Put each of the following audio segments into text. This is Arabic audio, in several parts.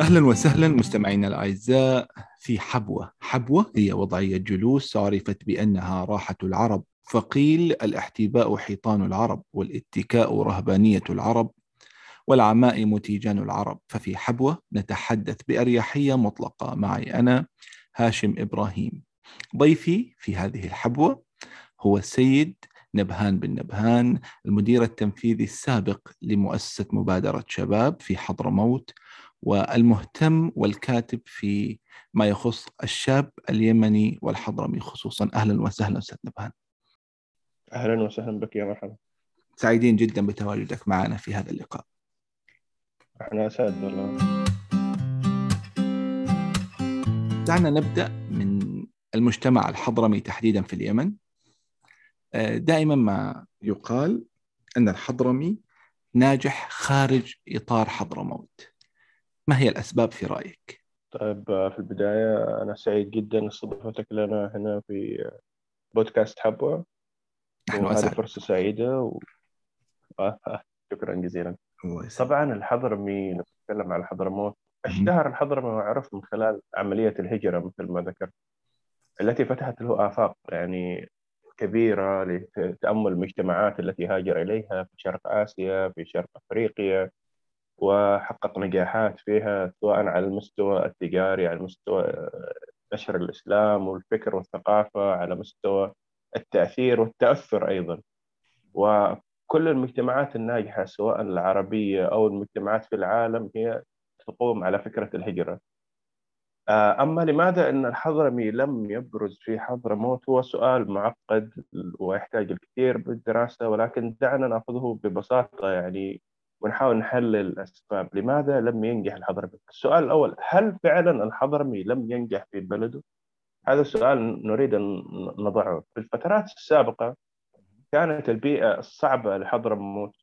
أهلا وسهلا مستمعينا الأعزاء في حبوة. حبوة هي وضعية جلوس عرفت بأنها راحة العرب فقيل الاحتباء حيطان العرب والاتكاء رهبانية العرب والعمائم تيجان العرب. ففي حبوة نتحدث بأريحية مطلقة. معي أنا هاشم إبراهيم. ضيفي في هذه الحبوة هو السيد نبهان بن نبهان المدير التنفيذي السابق لمؤسسة مبادرة شباب في حضرموت والمهتم والكاتب في ما يخص الشاب اليمني والحضرمي خصوصا أهلا وسهلا أستاذ نبهان. أهلا وسهلا بك يا مرحبا. سعيدين جدا بتواجدك معنا في هذا اللقاء. إحنا أسعد والله. دعنا نبدأ من المجتمع الحضرمي تحديدا في اليمن. آه، دائما ما يقال أن الحضرمي ناجح خارج إطار حضرموت. ما هي الأسباب في رأيك؟ طيب في البداية أنا سعيد جدا استضافتك لنا هنا في بودكاست حبوة. نحن وهذه فرصة سعيدة و... شكرا جزيلا. طبعا الحضرمي نتكلم عن الحضرموت اشتهر الحضرمي وعرف من خلال عملية الهجرة مثل ما ذكرت التي فتحت له آفاق يعني كبيرة لتأمل المجتمعات التي هاجر إليها في شرق آسيا في شرق أفريقيا. وحقق نجاحات فيها سواء على المستوى التجاري على مستوى نشر الإسلام والفكر والثقافة على مستوى التأثير والتأثر أيضا. وكل المجتمعات الناجحة سواء العربية أو المجتمعات في العالم هي تقوم على فكرة الهجرة. أما لماذا أن الحضرمي لم يبرز في حضرموت؟ هو سؤال معقد ويحتاج الكثير بالدراسة ولكن دعنا نأخذه ببساطة يعني ونحاول نحلل الأسباب. لماذا لم ينجح الحضرمي السؤال الأول هل فعلا الحضرمي لم ينجح في بلده؟ هذا السؤال نريد أن نضعه. في الفترات السابقة كانت البيئة الصعبة لحضرموت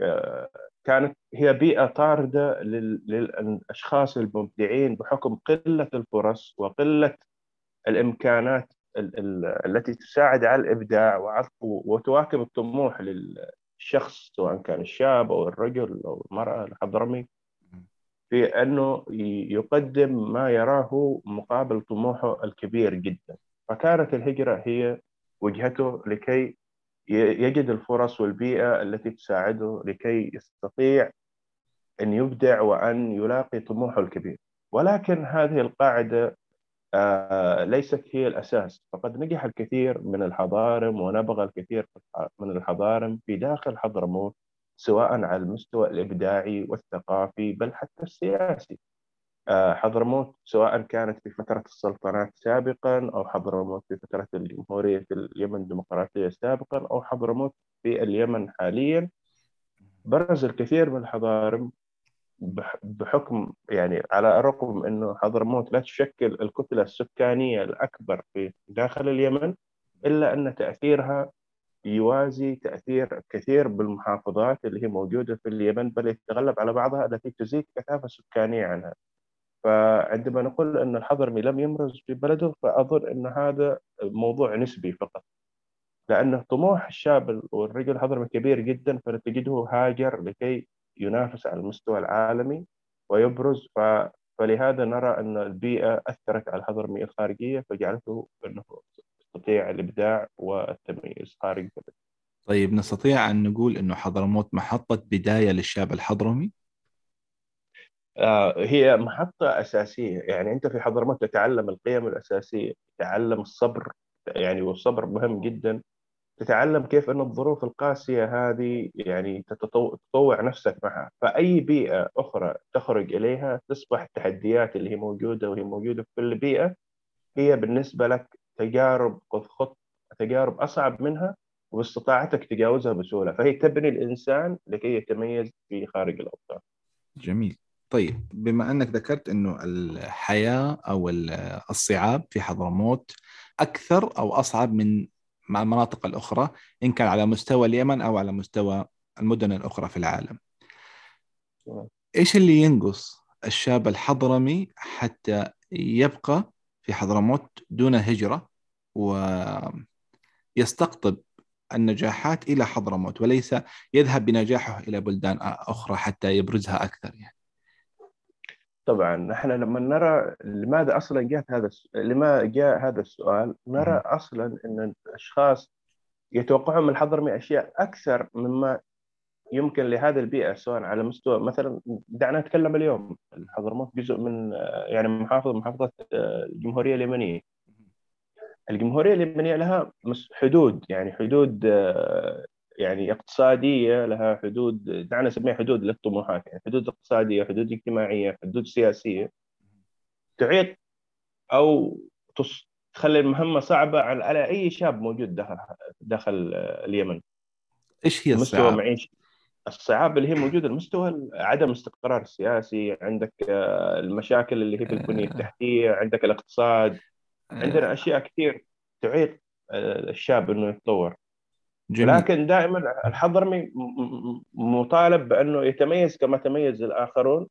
آه، كانت هي بيئة طاردة للأشخاص المبدعين بحكم قلة الفرص وقلة الإمكانات التي تساعد على الإبداع وتواكب الطموح الشخص سواء كان الشاب أو الرجل أو المرأة الحضرمي في أنه يقدم ما يراه مقابل طموحه الكبير جدا. فكانت الهجرة هي وجهته لكي يجد الفرص والبيئة التي تساعده لكي يستطيع أن يبدع وأن يلاقي طموحه الكبير. ولكن هذه القاعدة ليست هي الأساس. فقد نجح الكثير من الحضارم ونبغى الكثير من الحضارم في داخل حضرموت سواء على المستوى الإبداعي والثقافي بل حتى السياسي. آه، حضرموت سواء كانت في فترة السلطنات سابقا أو حضرموت في فترة الجمهورية اليمن الديمقراطية سابقا أو حضرموت في اليمن حاليا برز الكثير من الحضارم بحكم يعني على الرغم إنه حضرموت لا تشكل الكتلة السكانية الأكبر في داخل اليمن إلا أن تأثيرها يوازي تأثير كثير بالمحافظات اللي هي موجودة في اليمن بل يتغلب على بعضها التي تزيد كثافة سكانية عنها. فعندما نقول أن الحضرمي لم يمرز في بلده فأظن أن هذا موضوع نسبي فقط. لأن طموح الشاب والرجل الحضرمي كبير جدا فتجده هاجر لكي ينافس على المستوى العالمي ويبرز ف... فلهذا نرى أن البيئة أثرت على الحضرمي الخارجية فجعلته أنه يستطيع الإبداع والتمييز خارج البلد. طيب نستطيع أن نقول أنه حضرموت محطة بداية للشاب الحضرمي؟ آه هي محطة أساسية. يعني أنت في حضرموت تتعلم القيم الأساسية تتعلم الصبر يعني والصبر مهم جدا. تتعلم كيف أن الظروف القاسية هذه يعني تطوع نفسك معها. فأي بيئة أخرى تخرج إليها تصبح التحديات اللي هي موجودة وهي موجودة في كل بيئة هي بالنسبة لك تجارب خط تجارب أصعب منها واستطاعتك تجاوزها بسهولة. فهي تبني الإنسان لكي يتميز في خارج الأوطان. جميل. طيب بما أنك ذكرت أنه الحياة أو الصعاب في حضرموت أكثر أو أصعب من مع المناطق الأخرى إن كان على مستوى اليمن أو على مستوى المدن الأخرى في العالم. إيش اللي ينقص الشاب الحضرمي حتى يبقى في حضرموت دون هجرة ويستقطب النجاحات إلى حضرموت وليس يذهب بنجاحه إلى بلدان أخرى حتى يبرزها أكثر يعني؟ طبعا إحنا لما نرى لماذا أصلا جاء هذا لما جاء هذا السؤال نرى أصلا إن الأشخاص يتوقعون من الحضرمي أشياء أكثر مما يمكن لهذه البيئة سواء على مستوى مثلا دعنا نتكلم اليوم الحضرموت جزء من يعني محافظة محافظة الجمهورية اليمنية. الجمهورية اليمنية لها حدود يعني حدود يعني اقتصادية لها حدود دعنا نسميها حدود للطموحات يعني حدود اقتصادية حدود اجتماعية حدود سياسية تعيق أو تخلي المهمة صعبة على أي شاب موجود داخل داخل اليمن. إيش هي مستوى معيشي الصعاب اللي هي موجودة المستوى عدم الاستقرار السياسي عندك آه، المشاكل اللي هي في البنية التحتية عندك الاقتصاد. عندنا أشياء كثير تعيق آه، الشاب إنه يتطور. جميل. لكن دائما الحضرمي مطالب بأنه يتميز كما تميز الآخرون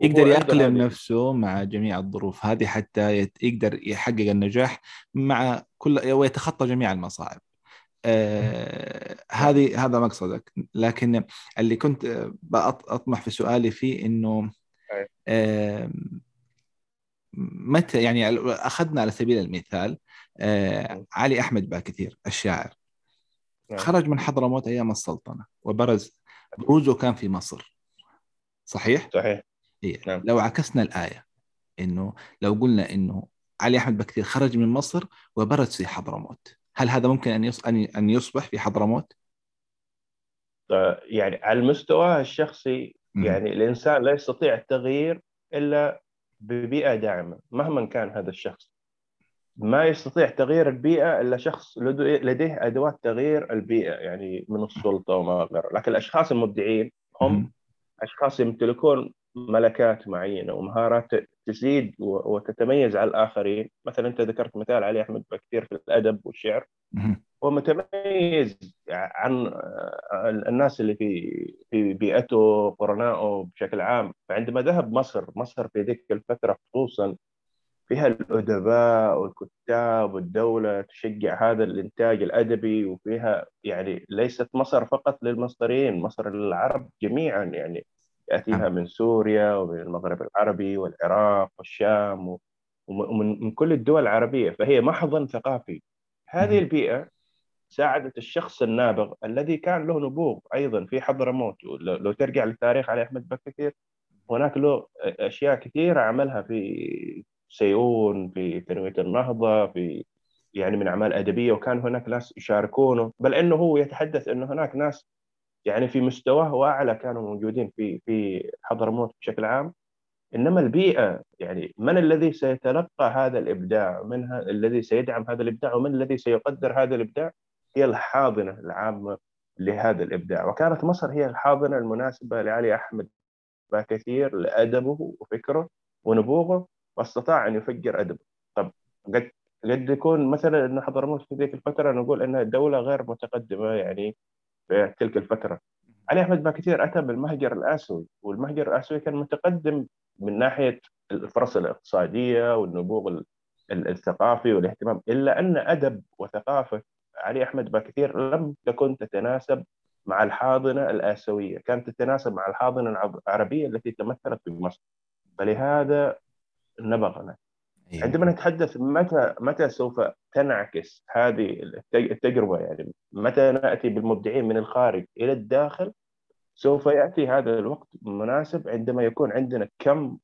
يقدر يأقلم نفسه مع جميع الظروف هذه حتى يقدر يحقق النجاح مع كل ويتخطى جميع المصاعب. آه هذه هذا مقصدك. لكن اللي كنت أطمح في سؤالي فيه إنه آه متى يعني أخذنا على سبيل المثال آه علي أحمد باكثير الشاعر. نعم. خرج من حضرموت أيام السلطنة وبرز بروزه كان في مصر صحيح؟ صحيح إيه. نعم. لو عكسنا الآية إنه لو قلنا إنه علي أحمد بكثير خرج من مصر وبرز في حضرموت هل هذا ممكن أن أن يصبح في حضرموت؟ يعني على المستوى الشخصي يعني الإنسان لا يستطيع التغيير إلا ببيئة داعمة مهما كان هذا الشخص ما يستطيع تغيير البيئة إلا شخص لديه أدوات تغيير البيئة يعني من السلطة وما غيره. لكن الأشخاص المبدعين هم أشخاص يمتلكون ملكات معينة ومهارات تزيد وتتميز على الآخرين. مثلا أنت ذكرت مثال علي أحمد كثير في الأدب والشعر. هو متميز عن الناس اللي في في بيئته قرنائه بشكل عام. فعندما ذهب مصر مصر في ذيك الفترة خصوصا فيها الأدباء والكتاب والدولة تشجع هذا الإنتاج الأدبي وفيها يعني ليست مصر فقط للمصريين مصر للعرب جميعا يعني. يأتيها نعم. من سوريا ومن المغرب العربي والعراق والشام ومن من كل الدول العربية فهي محضن ثقافي. هذه البيئة ساعدت الشخص النابغ الذي كان له نبوغ أيضا في حضرموت لو ترجع للتاريخ علي أحمد بكثير هناك له أشياء كثيرة عملها في سيئون في تنميه النهضة في يعني من أعمال أدبية وكان هناك ناس يشاركونه. بل إنه هو يتحدث إنه هناك ناس يعني في مستواه وأعلى كانوا موجودين في في حضرموت بشكل عام. إنما البيئة يعني من الذي سيتلقى هذا الإبداع؟ من الذي سيدعم هذا الإبداع؟ ومن الذي سيقدر هذا الإبداع؟ هي الحاضنة العامة لهذا الإبداع. وكانت مصر هي الحاضنة المناسبة لعلي أحمد كثير لأدبه وفكره ونبوغه. واستطاع أن يفجر ادبه طب قد قد يكون مثلا ان حضرموت في ذيك الفترة نقول انها دوله غير متقدمة يعني في تلك الفترة. علي أحمد باكثير أتى بالمهجر الآسيوي والمهجر الآسيوي كان متقدم من ناحية الفرص الاقتصادية والنبوغ الثقافي والاهتمام إلا أن أدب وثقافة علي أحمد باكثير لم تكن تتناسب مع الحاضنة الآسيوية، كانت تتناسب مع الحاضنة العربية التي تمثلت في مصر. فلهذا نبغنا أيوة. عندما نتحدث متى متى سوف تنعكس هذه التجربة يعني متى نأتي بالمبدعين من الخارج إلى الداخل سوف يأتي هذا الوقت مناسب عندما يكون عندنا كم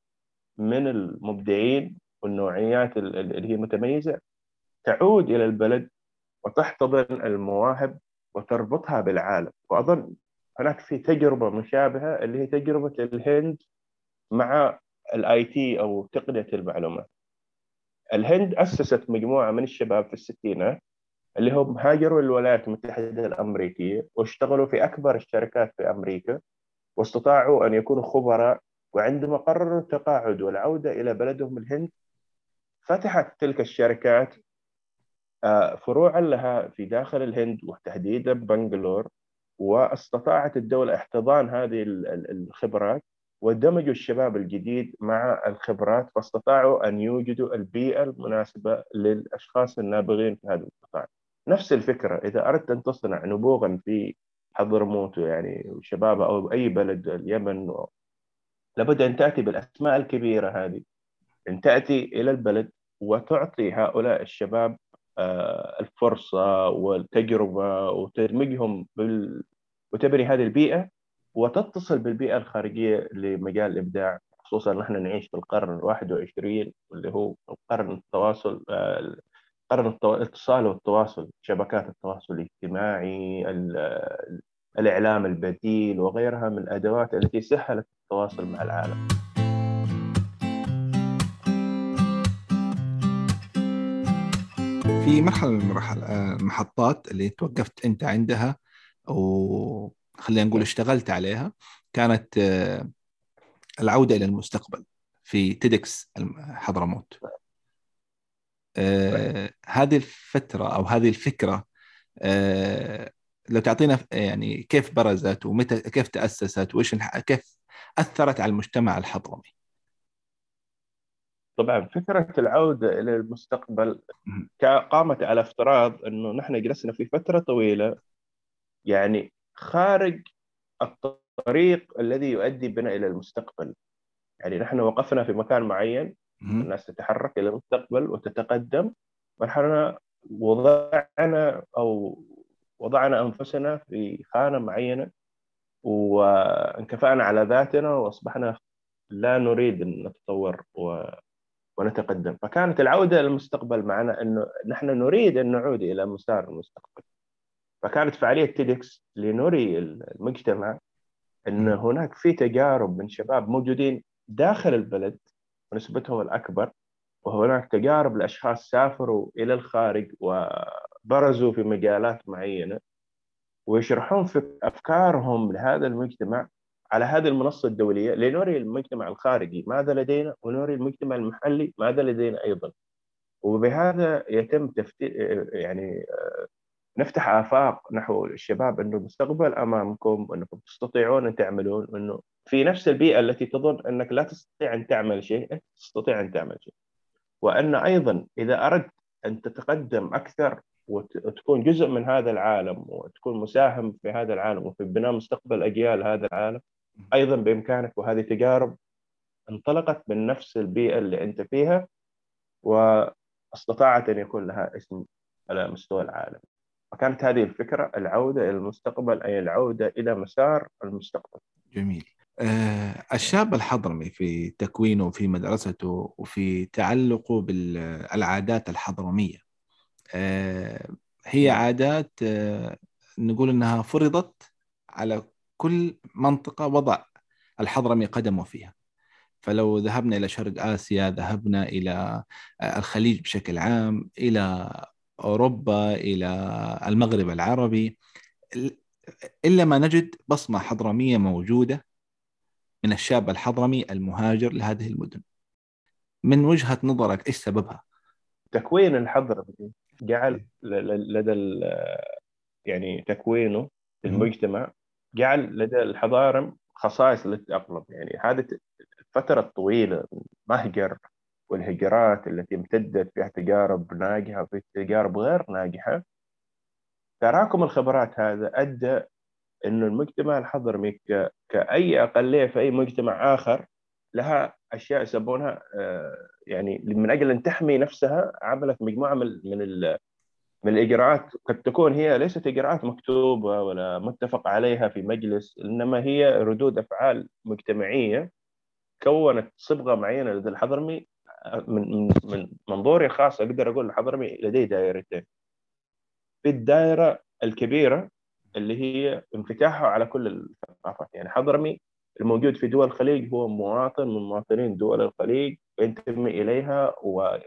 من المبدعين والنوعيات اللي هي متميزة تعود إلى البلد وتحتضن المواهب وتربطها بالعالم وأظن هناك في تجربة مشابهة اللي هي تجربة الهند مع ال IT أو تقنية المعلومات. الهند أسست مجموعة من الشباب في الستينات اللي هم هاجروا للولايات المتحدة الأمريكية واشتغلوا في أكبر الشركات في أمريكا واستطاعوا أن يكونوا خبراء وعندما قرروا التقاعد والعودة إلى بلدهم الهند فتحت تلك الشركات آه، فروعا لها في داخل الهند وتحديدا بنغلور واستطاعت الدولة احتضان هذه الخبرات ودمجوا الشباب الجديد مع الخبرات فاستطاعوا أن يوجدوا البيئة المناسبة للأشخاص النابغين في هذا القطاع. نفس الفكرة إذا أردت أن تصنع نبوغا في حضرموت يعني شباب أو أي بلد اليمن لابد أن تأتي بالأسماء الكبيرة هذه أن تأتي إلى البلد وتعطي هؤلاء الشباب آه، الفرصة والتجربة وتدمجهم بال... وتبني هذه البيئة وتتصل بالبيئة الخارجية لمجال الإبداع خصوصا نحن نعيش في القرن الواحد والعشرين واللي هو قرن التواصل آه، قرن الاتصال والتواصل شبكات التواصل الاجتماعي الإعلام البديل وغيرها من الأدوات التي سهلت التواصل مع العالم. في مرحلة من المرحل المحطات اللي توقفت أنت عندها وخلينا نقول اشتغلت عليها كانت آه، العودة إلى المستقبل في تيدكس حضرموت. آه هذه الفترة أو هذه الفكرة آه لو تعطينا يعني كيف برزت ومتى كيف تأسست وإيش كيف أثرت على المجتمع الحضرمي؟ طبعا فكرة العودة إلى المستقبل قامت على افتراض أنه نحن جلسنا في فترة طويلة يعني خارج الطريق الذي يؤدي بنا إلى المستقبل. يعني نحن وقفنا في مكان معين الناس تتحرك إلى المستقبل وتتقدم ونحن وضعنا أو وضعنا أنفسنا في خانة معينة وانكفأنا على ذاتنا وأصبحنا لا نريد أن نتطور و... ونتقدم. فكانت العودة إلى المستقبل معنا أنه نحن نريد أن نعود إلى مسار المستقبل. فكانت فعالية تيدكس لنري المجتمع أن هناك في تجارب من شباب موجودين داخل البلد ونسبتهم الأكبر وهناك تجارب لأشخاص سافروا إلى الخارج وبرزوا في مجالات معينة ويشرحون في أفكارهم لهذا المجتمع على هذه المنصة الدولية لنري المجتمع الخارجي ماذا لدينا؟ ونري المجتمع المحلي ماذا لدينا أيضا؟ وبهذا يتم تفتي... يعني نفتح آفاق نحو الشباب أنه المستقبل أمامكم وأنكم تستطيعون أن تعملون وأنه في نفس البيئة التي تظن أنك لا تستطيع أن تعمل شيء أنت تستطيع أن تعمل شيء. وأن أيضا إذا أردت أن تتقدم أكثر وتكون جزء من هذا العالم وتكون مساهم في هذا العالم وفي بناء مستقبل أجيال هذا العالم أيضا بإمكانك وهذه تجارب انطلقت من نفس البيئة اللي أنت فيها وأستطاعت أن يكون لها اسم على مستوى العالم. فكانت هذه الفكرة العودة إلى المستقبل أي العودة إلى مسار المستقبل. جميل. آه، الشاب الحضرمي في تكوينه وفي مدرسته وفي تعلقه بالعادات الحضرمية آه، هي نعم. عادات آه، نقول إنها فرضت على كل منطقة وضع الحضرمي قدمه فيها. فلو ذهبنا إلى شرق آسيا ذهبنا إلى الخليج بشكل عام إلى أوروبا إلى المغرب العربي. إلا ما نجد بصمة حضرمية موجودة من الشاب الحضرمي المهاجر لهذه المدن. من وجهة نظرك إيش سببها؟ تكوين الحضرمي جعل لدى يعني تكوينه المجتمع جعل لدى الحضارم خصائص للتأقلم. يعني هذه الفترة الطويلة مهجر. والهجرات التي امتدت فيها تجارب ناجحة وفي تجارب غير ناجحة. تراكم الخبرات هذا أدى إنه المجتمع الحضرمي كأي أقلية في أي مجتمع آخر لها أشياء يسمونها آه، يعني من أجل أن تحمي نفسها عملت مجموعة من من من الإجراءات. قد تكون هي ليست إجراءات مكتوبة ولا متفق عليها في مجلس إنما هي ردود أفعال مجتمعية كونت صبغة معينة لدى الحضرمي من من منظوري الخاص أقدر أقول الحضرمي لديه دائرتين. في الدائرة الكبيرة اللي هي انفتاحه على كل الثقافات. يعني حضرمي الموجود في دول الخليج هو مواطن من مواطنين دول الخليج ينتمي إليها و...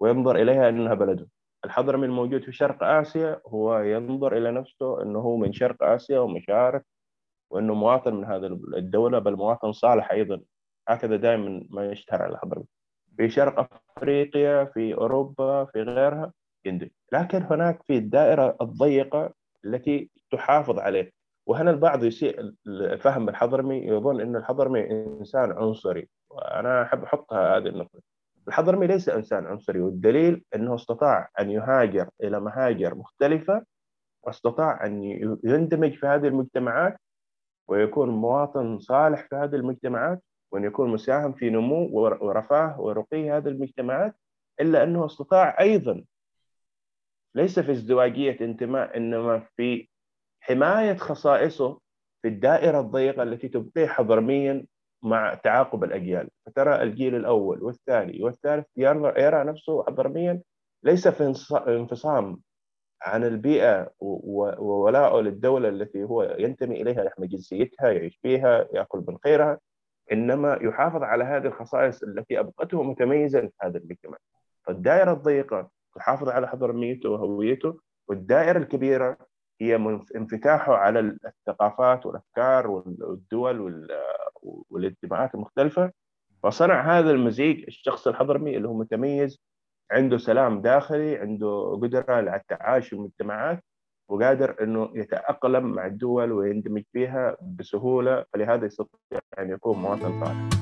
وينظر إليها أنها بلده. الحضرمي الموجود في شرق آسيا هو ينظر إلى نفسه أنه هو من شرق آسيا ومشارك وأنه مواطن من هذه الدولة بل مواطن صالح أيضا. هكذا دائما ما يشتهر على الحضرمي في شرق أفريقيا في أوروبا في غيرها يندي. لكن هناك في الدائرة الضيقة التي تحافظ عليه. وهنا البعض يسيء فهم الحضرمي يظن أن الحضرمي إنسان عنصري. وأنا أحب أحطها هذه النقطة. الحضرمي ليس إنسان عنصري والدليل أنه استطاع أن يهاجر إلى مهاجر مختلفة واستطاع أن يندمج في هذه المجتمعات ويكون مواطن صالح في هذه المجتمعات وأن يكون مساهم في نمو ورفاه ورقي هذه المجتمعات إلا أنه استطاع أيضا. ليس في ازدواجية انتماء إنما في حماية خصائصه في الدائرة الضيقة التي تبقيه حضرميا مع تعاقب الأجيال. فترى الجيل الأول والثاني والثالث يرى نفسه حضرميا. ليس في انفصام عن البيئة وولائه للدولة التي هو ينتمي إليها يحمل جنسيتها يعيش فيها يأكل من خيرها. إنما يحافظ على هذه الخصائص التي أبقته متميزا في هذا المجتمع. فالدائرة الضيقة تحافظ على حضرميته وهويته والدائرة الكبيرة هي انفتاحه على الثقافات والأفكار والدول والانتماءات المختلفة. فصنع هذا المزيج الشخص الحضرمي اللي هو متميز عنده سلام داخلي عنده قدرة على التعايش في المجتمعات وقادر إنه يتأقلم مع الدول ويندمج فيها بسهولة فلهذا يستطيع أن يكون مواطن صالح.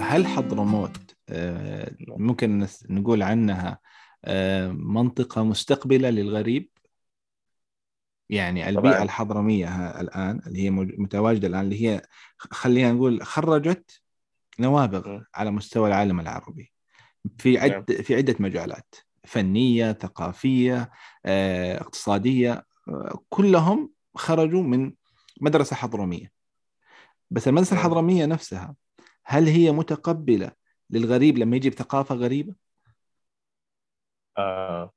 هل حضرموت آه، ممكن نقول عنها آه، منطقة مستقبلة للغريب؟ يعني البيئة طبعا. الحضرمية الآن اللي هي متواجدة الآن اللي هي خلينا نقول خرجت نوابغ على مستوى العالم العربي في عد. في عدة مجالات فنية ثقافية آه، اقتصادية آه، كلهم خرجوا من مدرسة حضرمية. بس المدرسة. الحضرمية نفسها هل هي متقبلة للغريب لما يجي بثقافة غريبة؟ آه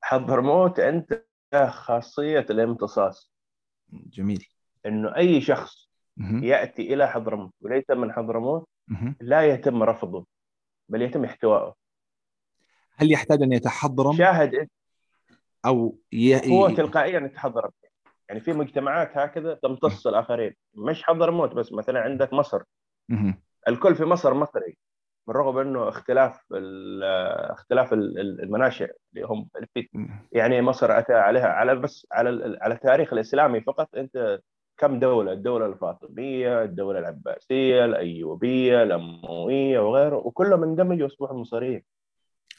حضرموت أنت خاصية الامتصاص. جميل. إنه أي شخص يأتي إلى حضرموت وليس من حضرموت لا يتم رفضه بل يتم احتوائه. هل يحتاج أن يتحضرم؟ شاهد أو ي... هو تلقائيا يتحضرم يعني في مجتمعات هكذا تمتص الآخرين مش حضرموت بس مثلا عندك مصر الكل في مصر مصري بالرغم إنه اختلاف اختلاف المناشئ اللي هم يعني مصر أتى عليها على بس على على التاريخ الإسلامي فقط أنت كم دولة؟ الدولة الفاطمية، الدولة العباسية، الأيوبية، الأموية وغيره وكلهم اندمجوا واصبحوا مصريين.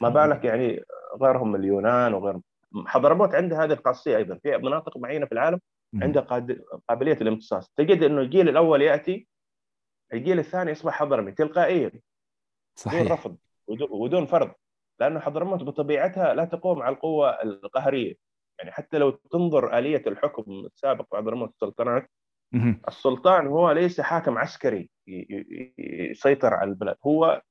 ما بالك يعني غيرهم اليونان وغيرهم حضرموت عندها هذه الخاصيه أيضا. في مناطق معينة في العالم عندها قابلية الامتصاص تجد إنه الجيل الأول يأتي الجيل الثاني يصبح حضرمي تلقائيا. صحيح. بدون رفض ودون فرض. لأنه حضرموت بطبيعتها لا تقوم على القوة القهرية. يعني حتى لو تنظر آلية الحكم السابق في حضرموت السلطنات السلطان هو ليس حاكم عسكري يسيطر على البلد. هو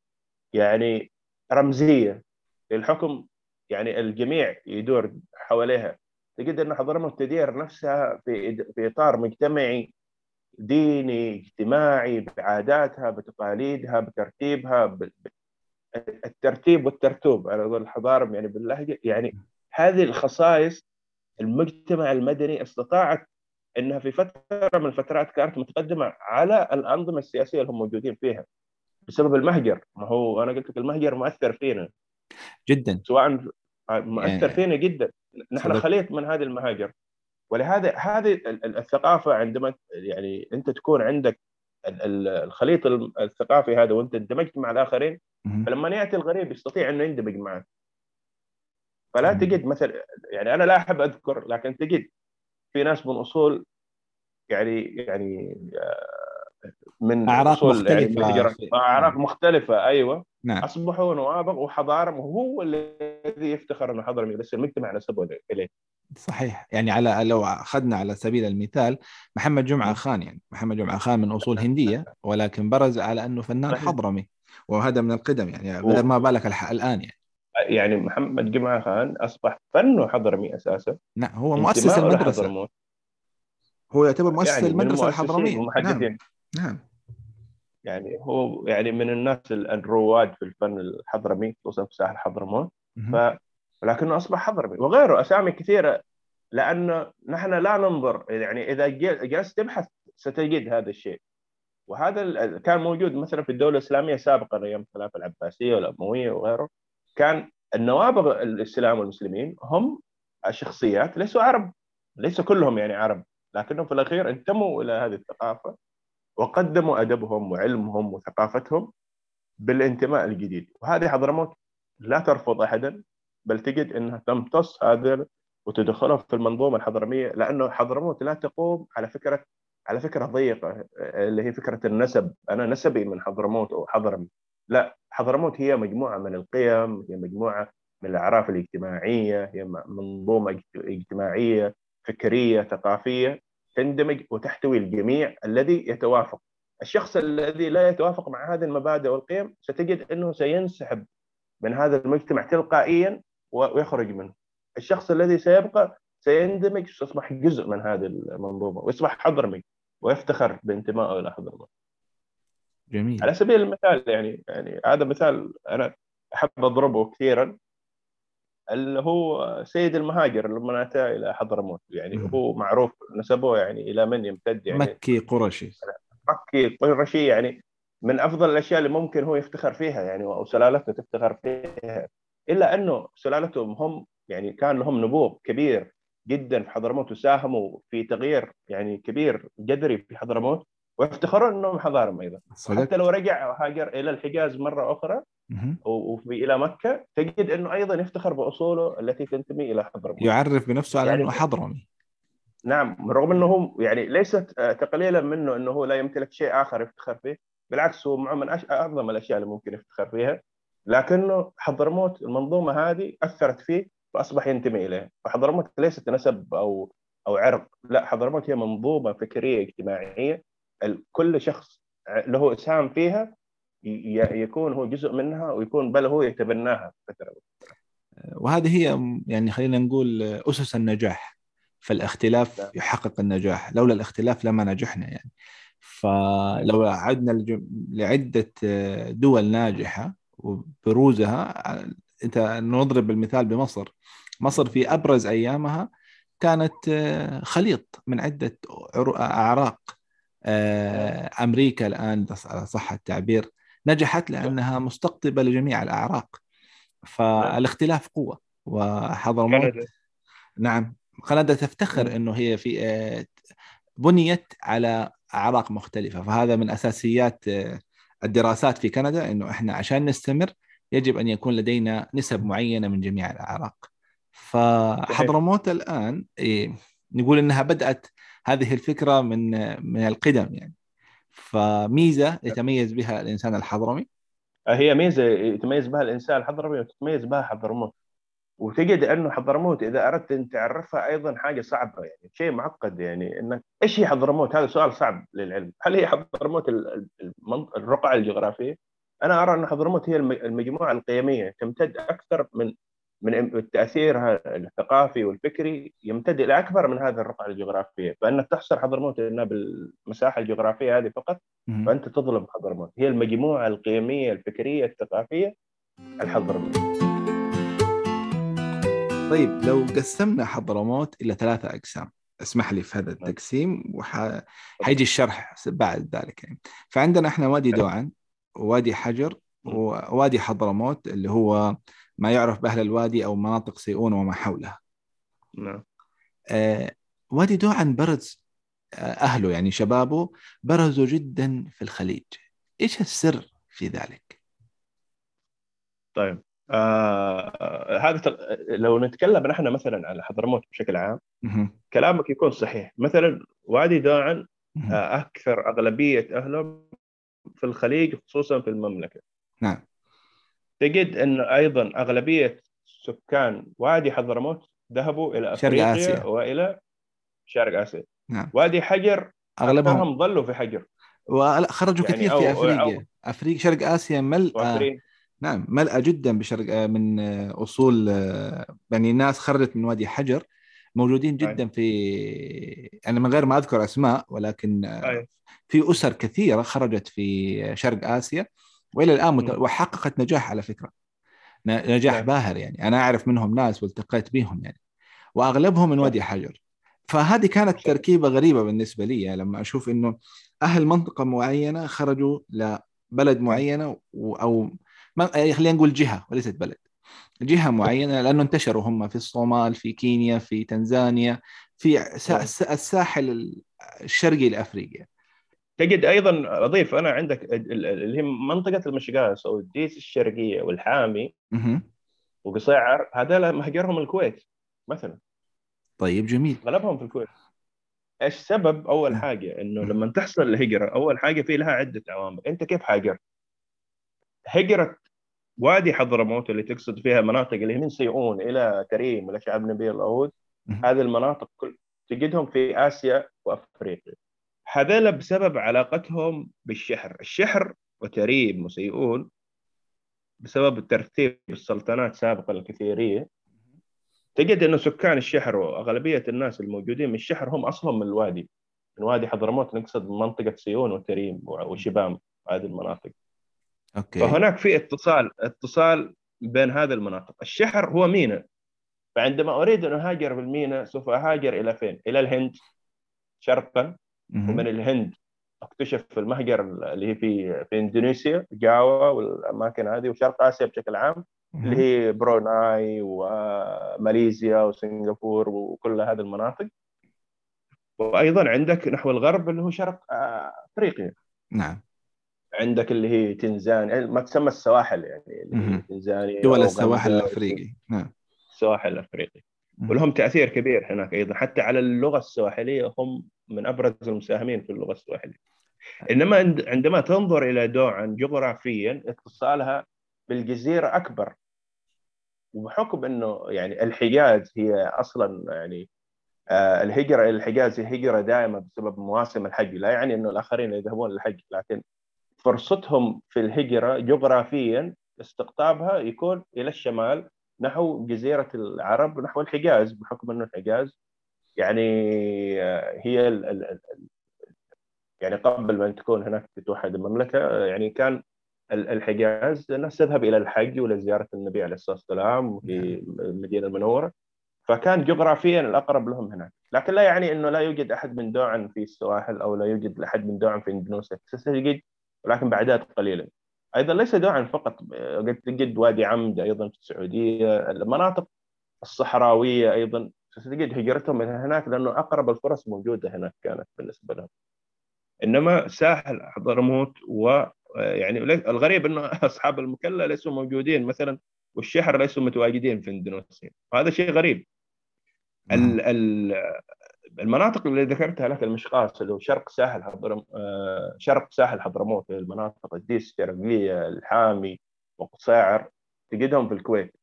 يعني رمزية. الحكم يعني الجميع يدور حواليها. تجد أن حضرموت تدير نفسها في في إطار مجتمعي ديني اجتماعي بعاداتها بتقاليدها بترتيبها الترتيب والترتوب. على قول الحضارم يعني باللهجة يعني هذه الخصائص المجتمع المدني استطاعت إنها في فترة من الفترات كانت متقدمة على الأنظمة السياسية اللي هم موجودين فيها بسبب المهجر. ما هو أنا قلت لك المهجر مؤثر فينا. جدا. سواء مؤثر يعني فينا جدا. نحن خليط من هذه المهاجر. ولهذا هذه الثقافة عندما يعني أنت تكون عندك الخليط الثقافي هذا وأنت اندمجت مع الآخرين فلما يأتي الغريب يستطيع إنه يندمج معك. فلا تجد مثل يعني أنا لا أحب أذكر لكن تجد في ناس من أصول يعني يعني من أعراق مختلفة. يعني أعراق مختلفة أيوه. نعم. أصبحوا نوابغ وحضاره وهو الذي يفتخر انه حضر بس المجتمع نسبه إليه. صحيح. يعني على لو أخذنا على سبيل المثال محمد جمعة خان يعني محمد جمعة خان من أصول هندية ولكن برز على أنه فنان حضرمي وهذا من القدم يعني غير ما بالك الآن يعني. يعني محمد جمعة خان أصبح فنه حضرمي أساسا. نعم هو مؤسس المدرسة. هو يعتبر مؤسس يعني المدرسة الحضرمية. نعم. نعم. يعني هو يعني من الناس الرواد في الفن الحضرمي خصوصا في ساحل حضرموت ف ولكنه أصبح حضرمي. وغيره أسامي كثيرة لأنه نحن لا ننظر يعني إذا جلست تبحث ستجد هذا الشيء. وهذا كان موجود مثلا في الدولة الإسلامية سابقا أيام الخلافه العباسية والأموية وغيره. كان النوابغ الإسلام والمسلمين هم الشخصيات ليسوا عرب ليس كلهم يعني عرب. لكنهم في الأخير انتموا إلى هذه الثقافة. وقدموا أدبهم وعلمهم وثقافتهم بالانتماء الجديد. وهذه حضرموت لا ترفض أحدا بل تجد إنها تمتص هذا وتدخلهم في المنظومة الحضرمية لأنه حضرموت لا تقوم على فكرة على فكرة ضيقة اللي هي فكرة النسب. أنا نسبي من حضرموت أو حضرمي لا حضرموت هي مجموعة من القيم هي مجموعة من الأعراف الاجتماعية هي منظومة اجتماعية فكرية ثقافية. تندمج وتحتوي الجميع الذي يتوافق. الشخص الذي لا يتوافق مع هذه المبادئ والقيم ستجد أنه سينسحب من هذا المجتمع تلقائيا ويخرج منه. الشخص الذي سيبقى سيندمج ويصبح جزء من هذه المنظومة ويصبح حضرمي ويفتخر بانتمائه إلى حضرموت جميل. على سبيل المثال يعني يعني هذا مثال أنا أحب أضربه كثيرا. اللي هو سيد المهاجر لما اتى إلى حضرموت يعني م. هو معروف نسبه يعني إلى من يمتد يعني. مكي قرشي مكي قرشي يعني من أفضل الأشياء اللي ممكن هو يفتخر فيها يعني أو سلالته تفتخر فيها. إلا أنه سلالتهم هم يعني كان لهم نبوغ كبير جدا في حضرموت وساهموا في تغيير يعني كبير جذري في حضرموت ويفتخرون إنهم حضارم أيضا. حتى لو رجع وهاجر إلى الحجاز مرة أخرى إلى مكة تجد إنه أيضا يفتخر بأصوله التي تنتمي إلى حضرموت. يعرف بنفسه على يعني إنه حضرمي. نعم رغم إنه هو يعني ليست تقليلا منه إنه هو لا يمتلك شيء آخر يفتخر فيه بالعكس هو من أعظم الأشياء اللي ممكن يفتخر فيها لكنه حضرموت المنظومة هذه أثرت فيه فاصبح ينتمي اليه فحضرموت ليست نسب أو أو عرق لا حضرموت هي منظومة فكرية اجتماعية كل شخص له إسهام فيها يكون هو جزء منها ويكون بل هو يتبناها. فتره وهذه هي يعني خلينا نقول أسس النجاح. فالاختلاف نعم. يحقق النجاح. لولا الاختلاف لما نجحنا يعني. فلو عدنا لعدة دول ناجحة وبروزها انت نضرب المثال بمصر. مصر في أبرز أيامها كانت خليط من عدة أعراق آه، أمريكا الآن صح التعبير. نجحت لأنها مستقطبة لجميع الأعراق. فالاختلاف قوة وحضرموت نعم. كندا تفتخر إنه هي في آه، بنيت على أعراق مختلفة. فهذا من أساسيات آه، الدراسات في كندا إنه إحنا عشان نستمر يجب أن يكون لدينا نسب معينة من جميع الأعراق. فحضرموت الآن إيه، نقول إنها بدأت هذه الفكرة من من القدم يعني. فميزة يتميز بها الإنسان الحضرمي هي ميزة يتميز بها الإنسان الحضرمي وتتميز بها حضرموت وتجد أنه حضرموت إذا أردت أن تعرفها أيضا حاجة صعبة يعني شيء معقد يعني إنك إيش هي حضرموت؟ هذا سؤال صعب للعلم، هل هي حضرموت الرقعة الجغرافية؟ أنا أرى أن حضرموت هي المجموعة القيمية تمتد أكثر من من تاثيرها الثقافي والفكري يمتد إلى أكبر من هذه الرقعه الجغرافيه، فانك تحصر حضرموت انها بالمساحة الجغرافية هذه فقط فأنت تظلم حضرموت، هي المجموعة القيمية الفكرية الثقافية الحضرميه. طيب لو قسمنا حضرموت إلى ثلاثة أقسام اسمح لي في هذا التقسيم وحيجي الشرح بعد ذلك يعني. فعندنا إحنا وادي دوعن ووادي حجر ووادي حضرموت اللي هو ما يعرف بأهل الوادي أو مناطق سيئون وما حولها نعم. آه وادي دوعن برز آه أهله يعني شبابه برزوا جدا في الخليج. إيش السر في ذلك؟ طيب آه هذا لو نتكلم نحن مثلا على حضرموت بشكل عام كلامك يكون صحيح. مثلا وادي دوعن آه أكثر أغلبية اهله في الخليج خصوصا في المملكة. نعم. تجد انه أيضا أغلبية سكان وادي حضرموت ذهبوا إلى افريقيا آسيا. وإلى شرق آسيا. نعم. وادي حجر أغلبهم. ظلوا في حجر. وخرجوا يعني كثير في افريقيا أو... أفريقيا. شرق آسيا ملأ نعم ملأ جدا بشرق من أصول يعني ناس خرجت من وادي حجر. موجودين جدا في أنا من غير ما أذكر أسماء ولكن أي. في أسر كثيرة خرجت في شرق آسيا. وإلى الآن مت... وحققت نجاح على فكرة. نجاح نعم. باهر يعني. أنا أعرف منهم ناس والتقيت بهم يعني. وأغلبهم من وادي حجر فهذه كانت تركيبة غريبة بالنسبة لي يعني. لما أشوف إنه أهل منطقة معينة خرجوا لبلد معينة أو ما خلينا نقول جهة وليست بلد. جهة معينة لأنه انتشروا هم في الصومال في كينيا في تنزانيا في نعم. الساحل الشرقي لأفريقيا. تجد أيضا أضيف أنا عندك اللي هي منطقة المشقاس أو الديس الشرقية والحامي وقصيعر هذول مهجرهم الكويت مثلا. طيب جميل. غلبهم في الكويت. إيش سبب أول حاجة؟ إنه لما تحصل الهجرة أول حاجة في لها عدة عوامل. أنت كيف هاجرت؟ هجرة وادي حضرموت اللي تقصد فيها مناطق اللي هي من سيئون إلى كريم إلى شعب نبيل العود هذه المناطق كل تجدهم في آسيا وأفريقيا. هذول بسبب علاقتهم بالشحر. الشحر وتريم وسيئون بسبب ترتيب السلطنات سابقا الكثيرية. تجد إنه سكان الشحر وأغلبية الناس الموجودين من الشحر هم أصلا من الوادي. من وادي حضرموت نقصد منطقة سيون وتريم وشبام هذه المناطق. Okay. فهناك في اتصال اتصال بين هذه المناطق. الشحر هو ميناء فعندما أريد أن أهاجر بالميناء سوف أهاجر إلى فين؟ إلى الهند. شرقا. ومن الهند. اكتشف في المهجر اللي هي في في إندونيسيا جاوا والأماكن هذه وشرق آسيا بشكل عام اللي هي بروناي وماليزيا وسنغافور وكل هذه المناطق. وأيضا عندك نحو الغرب اللي هو شرق أفريقيا. نعم. عندك اللي هي تنزانيا ما تسمى السواحل يعني تنزانيا دول السواحل الأفريقي. نعم. السواحل الأفريقي. ولهم تأثير كبير هناك أيضا. حتى على اللغة السواحلية هم من أبرز المساهمين في اللغة السواحلية. إنما عندما تنظر إلى دوعا جغرافيا اتصالها بالجزيرة أكبر. وبحكم إنه يعني الحجاز هي أصلا يعني آه، الهجره إلى الحجاز هي هجرة دائمه بسبب مواسم الحج. لا يعني إنه الآخرين يذهبون للحج لكن فرصتهم في الهجرة جغرافيا استقطابها يكون إلى الشمال نحو جزيرة العرب نحو الحجاز بحكم إنه الحجاز يعني آه، هي ال ال يعني قبل ما تكون هناك تتوحد المملكة يعني كان الحجاز الناس تذهب إلى الحج ولزياره النبي عليه الصلاة والسلام في نعم. المدينة المنورة. فكان جغرافيا الأقرب لهم هناك. لكن لا يعني إنه لا يوجد أحد من دوعا في السواحل أو لا يوجد أحد من دوعا في إندونيسيا. ستجد ولكن باعداد قليله أيضا ليس دوعا فقط قد تجد وادي عمد أيضا في السعودية المناطق الصحراوية أيضا ستجد هجرتهم من هناك لأنه أقرب الفرص موجودة هناك كانت بالنسبة لهم. إنما ساحل حضرموت و يعني الغريب إنه أصحاب المكلا ليسوا موجودين مثلا والشحر ليسوا متواجدين في إندونيسيا. وهذا شيء غريب. نعم. المناطق اللي ذكرتها لك المشقاص اللي هو شرق ساحل حضرم آه، شرق ساحل حضرموت المناطق الديس الشرقيه الحامي وقصاعر تجدهم في الكويت.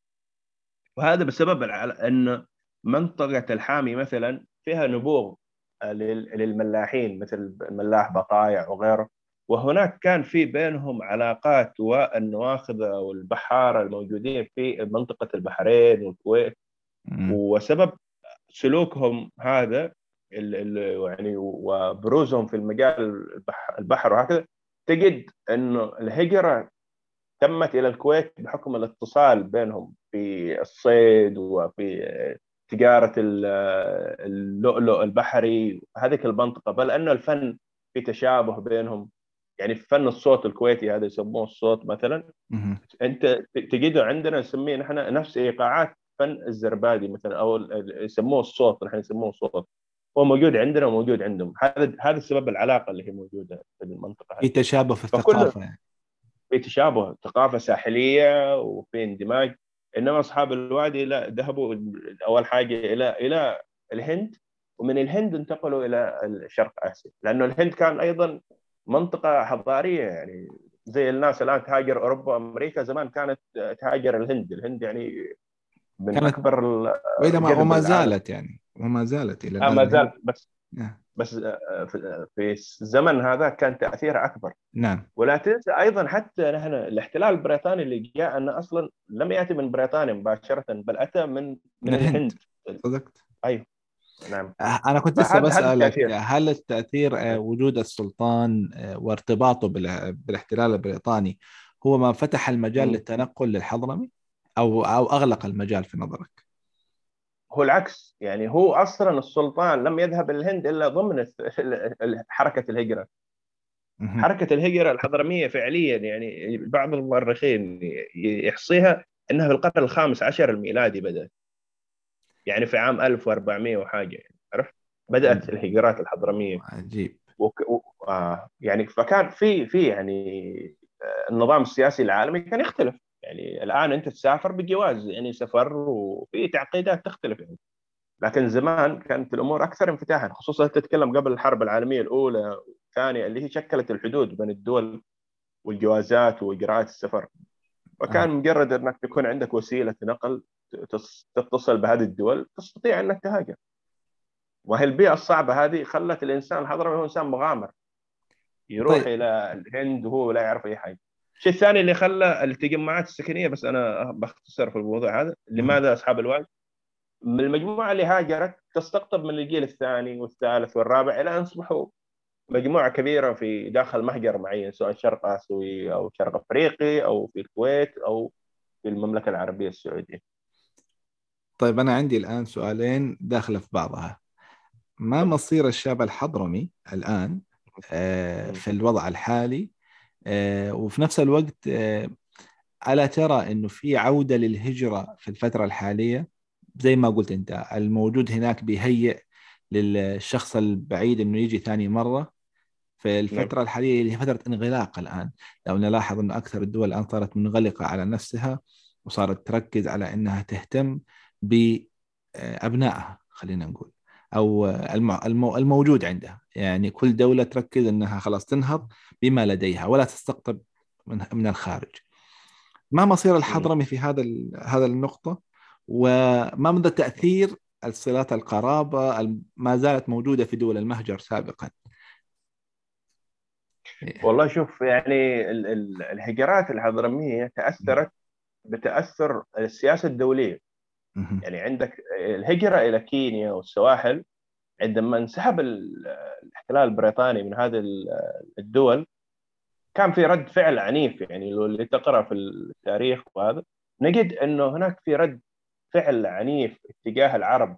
وهذا بسبب ان منطقة الحامي مثلا فيها نبوغ للملاحين مثل الملاح بطايع وغيره. وهناك كان في بينهم علاقات والنواخذه والبحاره الموجودين في منطقة البحرين والكويت. وسبب سلوكهم هذا يعني وبروزهم في المجال البحر وهكذا تجد إنه الهجرة تمت إلى الكويت بحكم الاتصال بينهم في الصيد وفي تجارة اللؤلؤ البحري هذيك المنطقة. بل انه الفن في تشابه بينهم يعني فن الصوت الكويتي هذا يسموه الصوت مثلا. أنت تجده عندنا نسميه نحن نفس إيقاعات فن الزربادي مثلا أو يسموه الصوت نحن نسموه الصوت هو موجود عندنا وموجود عندهم. هذا هذا السبب العلاقة اللي هي موجودة في المنطقة هذه. في تشابه في الثقافة يعني. في تشابه ثقافة ساحلية وفي اندماج. إنما أصحاب الوادي لا ذهبوا أول حاجة إلى إلى الهند ومن الهند انتقلوا إلى شرق آسيا. لأنه الهند كان أيضا منطقة حضارية يعني. زي الناس الآن تهاجر أوروبا وامريكا زمان كانت تهاجر الهند. الهند يعني من كانت أكبر واذا ما وما زالت يعني. وما زالت إلى الان آه ما زالت بس نعم. بس آه، في الزمن هذا كان تاثيرها أكبر. نعم. ولا تنسى أيضا حتى نحن الاحتلال البريطاني اللي جاء أنه أصلا لم يأتي من بريطانيا مباشرة بل أتى من من, الهند. صدقت. أيوه. نعم. أنا كنت لسه بسألك هل التأثير آه، وجود السلطان آه، وارتباطه بالاحتلال البريطاني هو ما فتح المجال م. للتنقل للحضرمي؟ أو أو أغلق المجال في نظرك؟ هو العكس. يعني هو أصلا السلطان لم يذهب الهند إلا ضمن حركة الهجرة. حركة الهجرة الحضرمية فعليا يعني بعض المؤرخين يحصيها إنها في القرن الخامس عشر الميلادي بدأت. يعني في عام 1400 وحاجة يعني عرفت؟ بدأت الهجرات الحضرمية. عجيب. وك... و... آه يعني فكان في في يعني آه، النظام السياسي العالمي كان يختلف. يعني الآن أنت تسافر بجواز يعني سفر وفي تعقيدات تختلف يعني. لكن زمان كانت الأمور أكثر انفتاحا خصوصا تتكلم قبل الحرب العالمية الأولى والثانية اللي هي شكلت الحدود بين الدول والجوازات وإجراءات السفر. وكان مجرد إنك تكون عندك وسيلة نقل تتصل بهذه الدول تستطيع أنك تهاجر. وهي البيئة الصعبة هذه خلت الإنسان الحضرمي هو إنسان مغامر. يروح طيب. إلى الهند وهو لا يعرف أي حاجة. الشيء الثاني اللي خلى التجمعات السكنية بس أنا بختصر في الموضوع هذا لماذا أصحاب الوالد من المجموعة اللي هاجرت تستقطب من الجيل الثاني والثالث والرابع إلى أن أصبحوا مجموعة كبيرة في داخل مهجر معين سواء شرق آسيوي أو شرق أفريقي أو في الكويت أو في المملكة العربية السعودية. طيب أنا عندي الآن سؤالين داخله في بعضها. ما مصير الشاب الحضرمي الآن آه، في الوضع الحالي وفي نفس الوقت آه، ألا ترى إنه في عودة للهجرة في الفترة الحالية؟ زي ما قلت أنت الموجود هناك بيهيئ للشخص البعيد إنه يجي ثاني مرة. في الفترة نعم. الحالية اللي هي فترة انغلاق الآن. لو نلاحظ أن أكثر الدول الآن صارت منغلقة على نفسها وصارت تركز على أنها تهتم بأبنائها خلينا نقول أو الموجود عندها. يعني كل دولة تركز أنها خلاص تنهض بما لديها ولا تستقطب من الخارج. ما مصير الحضرمي في هذا هذا النقطة وما مدى تأثير الصلات القرابة ما زالت موجودة في دول المهجر سابقا؟ والله شوف يعني الهجرات الحضرمية تأثرت بتأثر السياسة الدولية. يعني عندك الهجرة إلى كينيا والسواحل عندما انسحب الاحتلال البريطاني من هذه الدول كان في رد فعل عنيف يعني لو اللي تقرأ في التاريخ وهذا. نجد إنه هناك في رد فعل عنيف اتجاه العرب.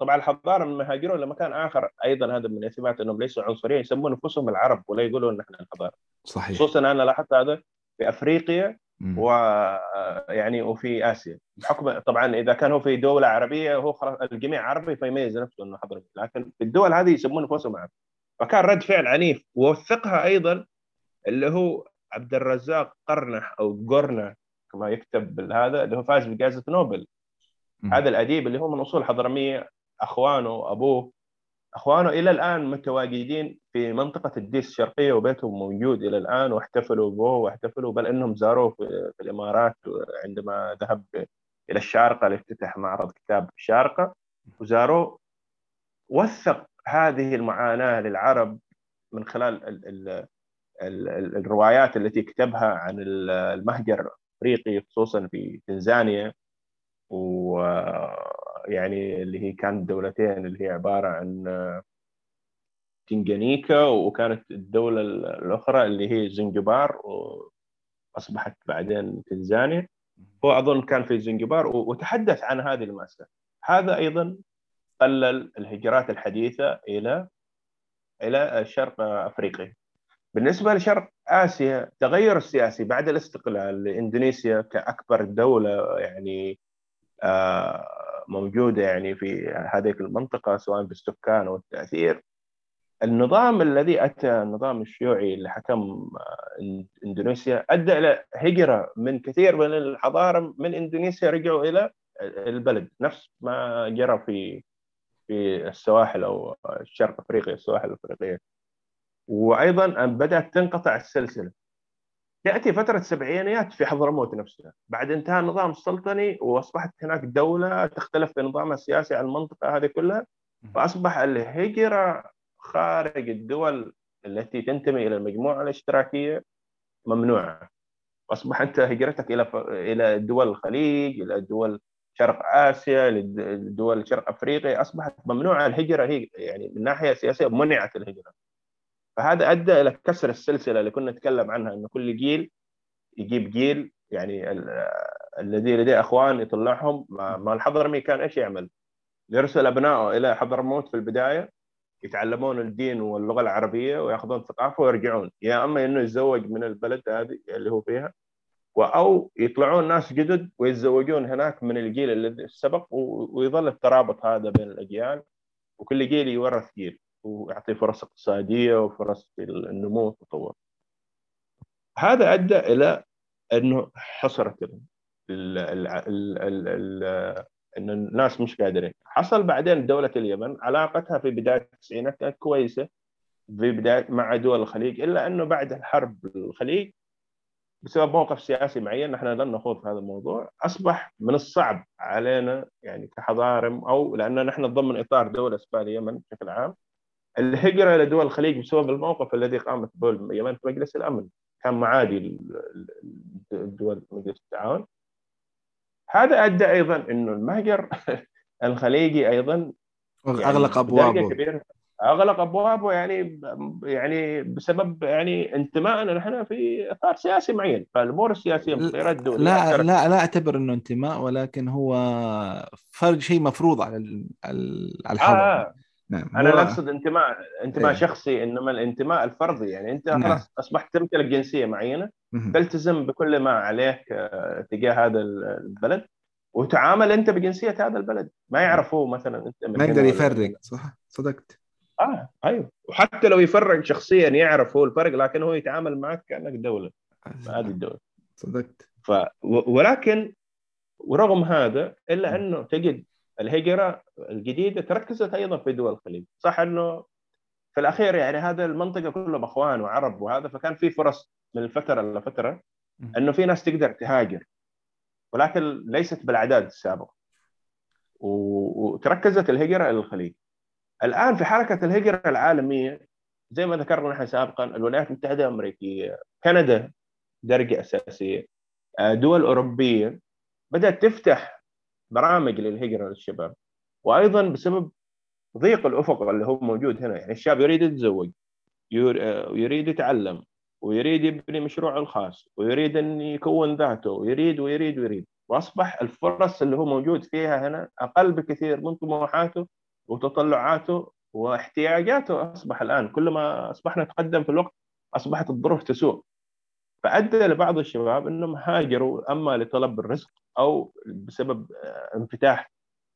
طبعا الحضارة من هاجروا لمكان آخر أيضا هذا من اثبات إنهم ليسوا عنصريين يسمون أنفسهم العرب ولا يقولون نحن الحضارة. صحيح. خصوصا أنا لاحظت هذا في أفريقيا ويعني وفي آسيا. بحكم طبعا إذا كان هو في دولة عربية هو الجميع عربي فيميز نفسه إنه حضرمي لكن في الدول هذه يسمون أنفسهم عرب. فكان رد فعل عنيف. ووثقها أيضا اللي هو عبد الرزاق قرنح أو قرنه كما يكتب هذا اللي هو فاز بجائزة نوبل. هذا الأديب اللي هو من أصول حضرمية أخوانه أبوه. أخوانه إلى الآن متواجدين في منطقة الديس الشرقية وبيتهم موجود إلى الآن واحتفلوا به واحتفلوا بل إنهم زاروه في, الإمارات عندما ذهب إلى الشارقة لافتتاح معرض كتاب الشارقه وزاروه وثق هذه المعاناة للعرب من خلال ال ال ال الروايات التي كتبها عن المهجر الافريقي خصوصا في تنزانيا. ويعني اللي هي كانت دولتين اللي هي عبارة عن تنجانيكا وكانت الدولة الأخرى اللي هي زنجبار وأصبحت بعدين تنزانيا. هو أظن كان في زنجبار وتحدث عن هذه المأساة. هذا أيضا قلل الهجرات الحديثة إلى إلى شرق أفريقيا. بالنسبة لشرق آسيا التغير السياسي بعد الاستقلال لإندونيسيا كأكبر دولة يعني آه، موجودة يعني في هذه المنطقة سواء بالسكان أو التأثير النظام الذي أتى النظام الشيوعي اللي حكم آه، إندونيسيا أدى إلى هجرة من كثير من الحضارة من إندونيسيا رجعوا إلى البلد. نفس ما جرى في في السواحل أو شرق أفريقيا السواحل الأفريقية. وأيضا بدأت تنقطع السلسلة. تأتي فترة السبعينيات في حضرموت نفسها بعد انتهاء النظام السلطني وأصبحت هناك دولة تختلف في نظامها السياسي على المنطقة هذه كلها فأصبح الهجرة خارج الدول التي تنتمي إلى المجموعة الاشتراكية ممنوعة. أصبح أنت هجرتك إلى إلى دول الخليج إلى دول شرق آسيا لدول شرق أفريقيا. أصبحت ممنوعة الهجرة هي يعني من ناحية سياسية منعت الهجرة. فهذا أدى إلى كسر السلسلة اللي كنا نتكلم عنها إنه كل جيل يجيب جيل يعني الذي لديه أخوان يطلعهم. ما الحضرمي كان إيش يعمل؟ يرسل أبنائه إلى حضرموت في البداية يتعلمون الدين واللغة العربية ويأخذون ثقافة ويرجعون. يا أما إنه يتزوج من البلد هذه اللي هو فيها أو يطلعون ناس جدد ويتزوجون هناك من الجيل الذي سبق ويظل الترابط هذا بين الأجيال وكل جيل يورث جيل. ويعطي فرص اقتصادية وفرص في النمو والتطور. هذا أدى إلى أنه حصرت إن الناس مش قادرين حصل بعدين دولة اليمن علاقتها في بداية التسعينات كانت كويسة في بداية مع دول الخليج إلا أنه بعد الحرب الخليج بسبب موقف سياسي معين نحن لن نخوض في هذا الموضوع أصبح من الصعب علينا يعني كحضارم أو لأن نحن ضمن إطار دولة اسمها اليمن بشكل عام الهجرة إلى دول الخليج بسبب الموقف الذي قامت به اليمن في مجلس الأمن. كان معادي الدول مجلس التعاون. هذا أدى أيضا إنه المهجر الخليجي أيضا يعني أغلق أبوابه. أغلق أبوابه يعني يعني بسبب يعني انتمائنا نحن في إطار سياسي معين. فالأمور السياسية مصيرات الدوليه لا لا لا أعتبر إنه انتماء ولكن هو فرق شيء مفروض على على الحضر آه. نعم. أنا لا اقصد انتماء انتماء إيه. شخصي إنما الانتماء الفردي يعني أنت نعم. خلاص أصبحت تمتلك جنسية معينة تلتزم بكل ما عليك آه، تجاه هذا البلد وتعامل أنت بجنسية هذا البلد. ما يعرف هو مثلا أنت ما يقدر يفرق صح؟ صدقت. آه أيوه. وحتى لو يفرق شخصيا يعرف هو الفرق لكن هو يتعامل معك كأنك دولة. هذه الدولة صدقت. ف ولكن ورغم هذا إلا أنه تجد الهجرة الجديدة تركزت أيضا في دول الخليج. صح إنه في الأخير يعني هذا المنطقة كلها أخوان وعرب وهذا فكان في فرص من فتره لفتره إنه في ناس تقدر تهاجر ولكن ليست بالأعداد السابقة. وتركزت الهجرة إلى الخليج. الآن في حركة الهجرة العالمية زي ما ذكرنا نحن سابقا الولايات المتحدة الأمريكية كندا درجة أساسية دول أوروبية بدأت تفتح برامج للهجرة للشباب. وأيضا بسبب ضيق الأفق اللي هو موجود هنا يعني الشاب يريد يتزوج يريد يتعلم ويريد يبني مشروعه الخاص ويريد أن يكون ذاته ويريد ويريد ويريد. وأصبح الفرص اللي هو موجود فيها هنا أقل بكثير من طموحاته وتطلعاته واحتياجاته. أصبح الآن كل ما أصبحنا نتقدم في الوقت أصبحت الظروف تسوء. فأدى لبعض الشباب إنهم هاجروا أما لطلب الرزق أو بسبب آه، انفتاح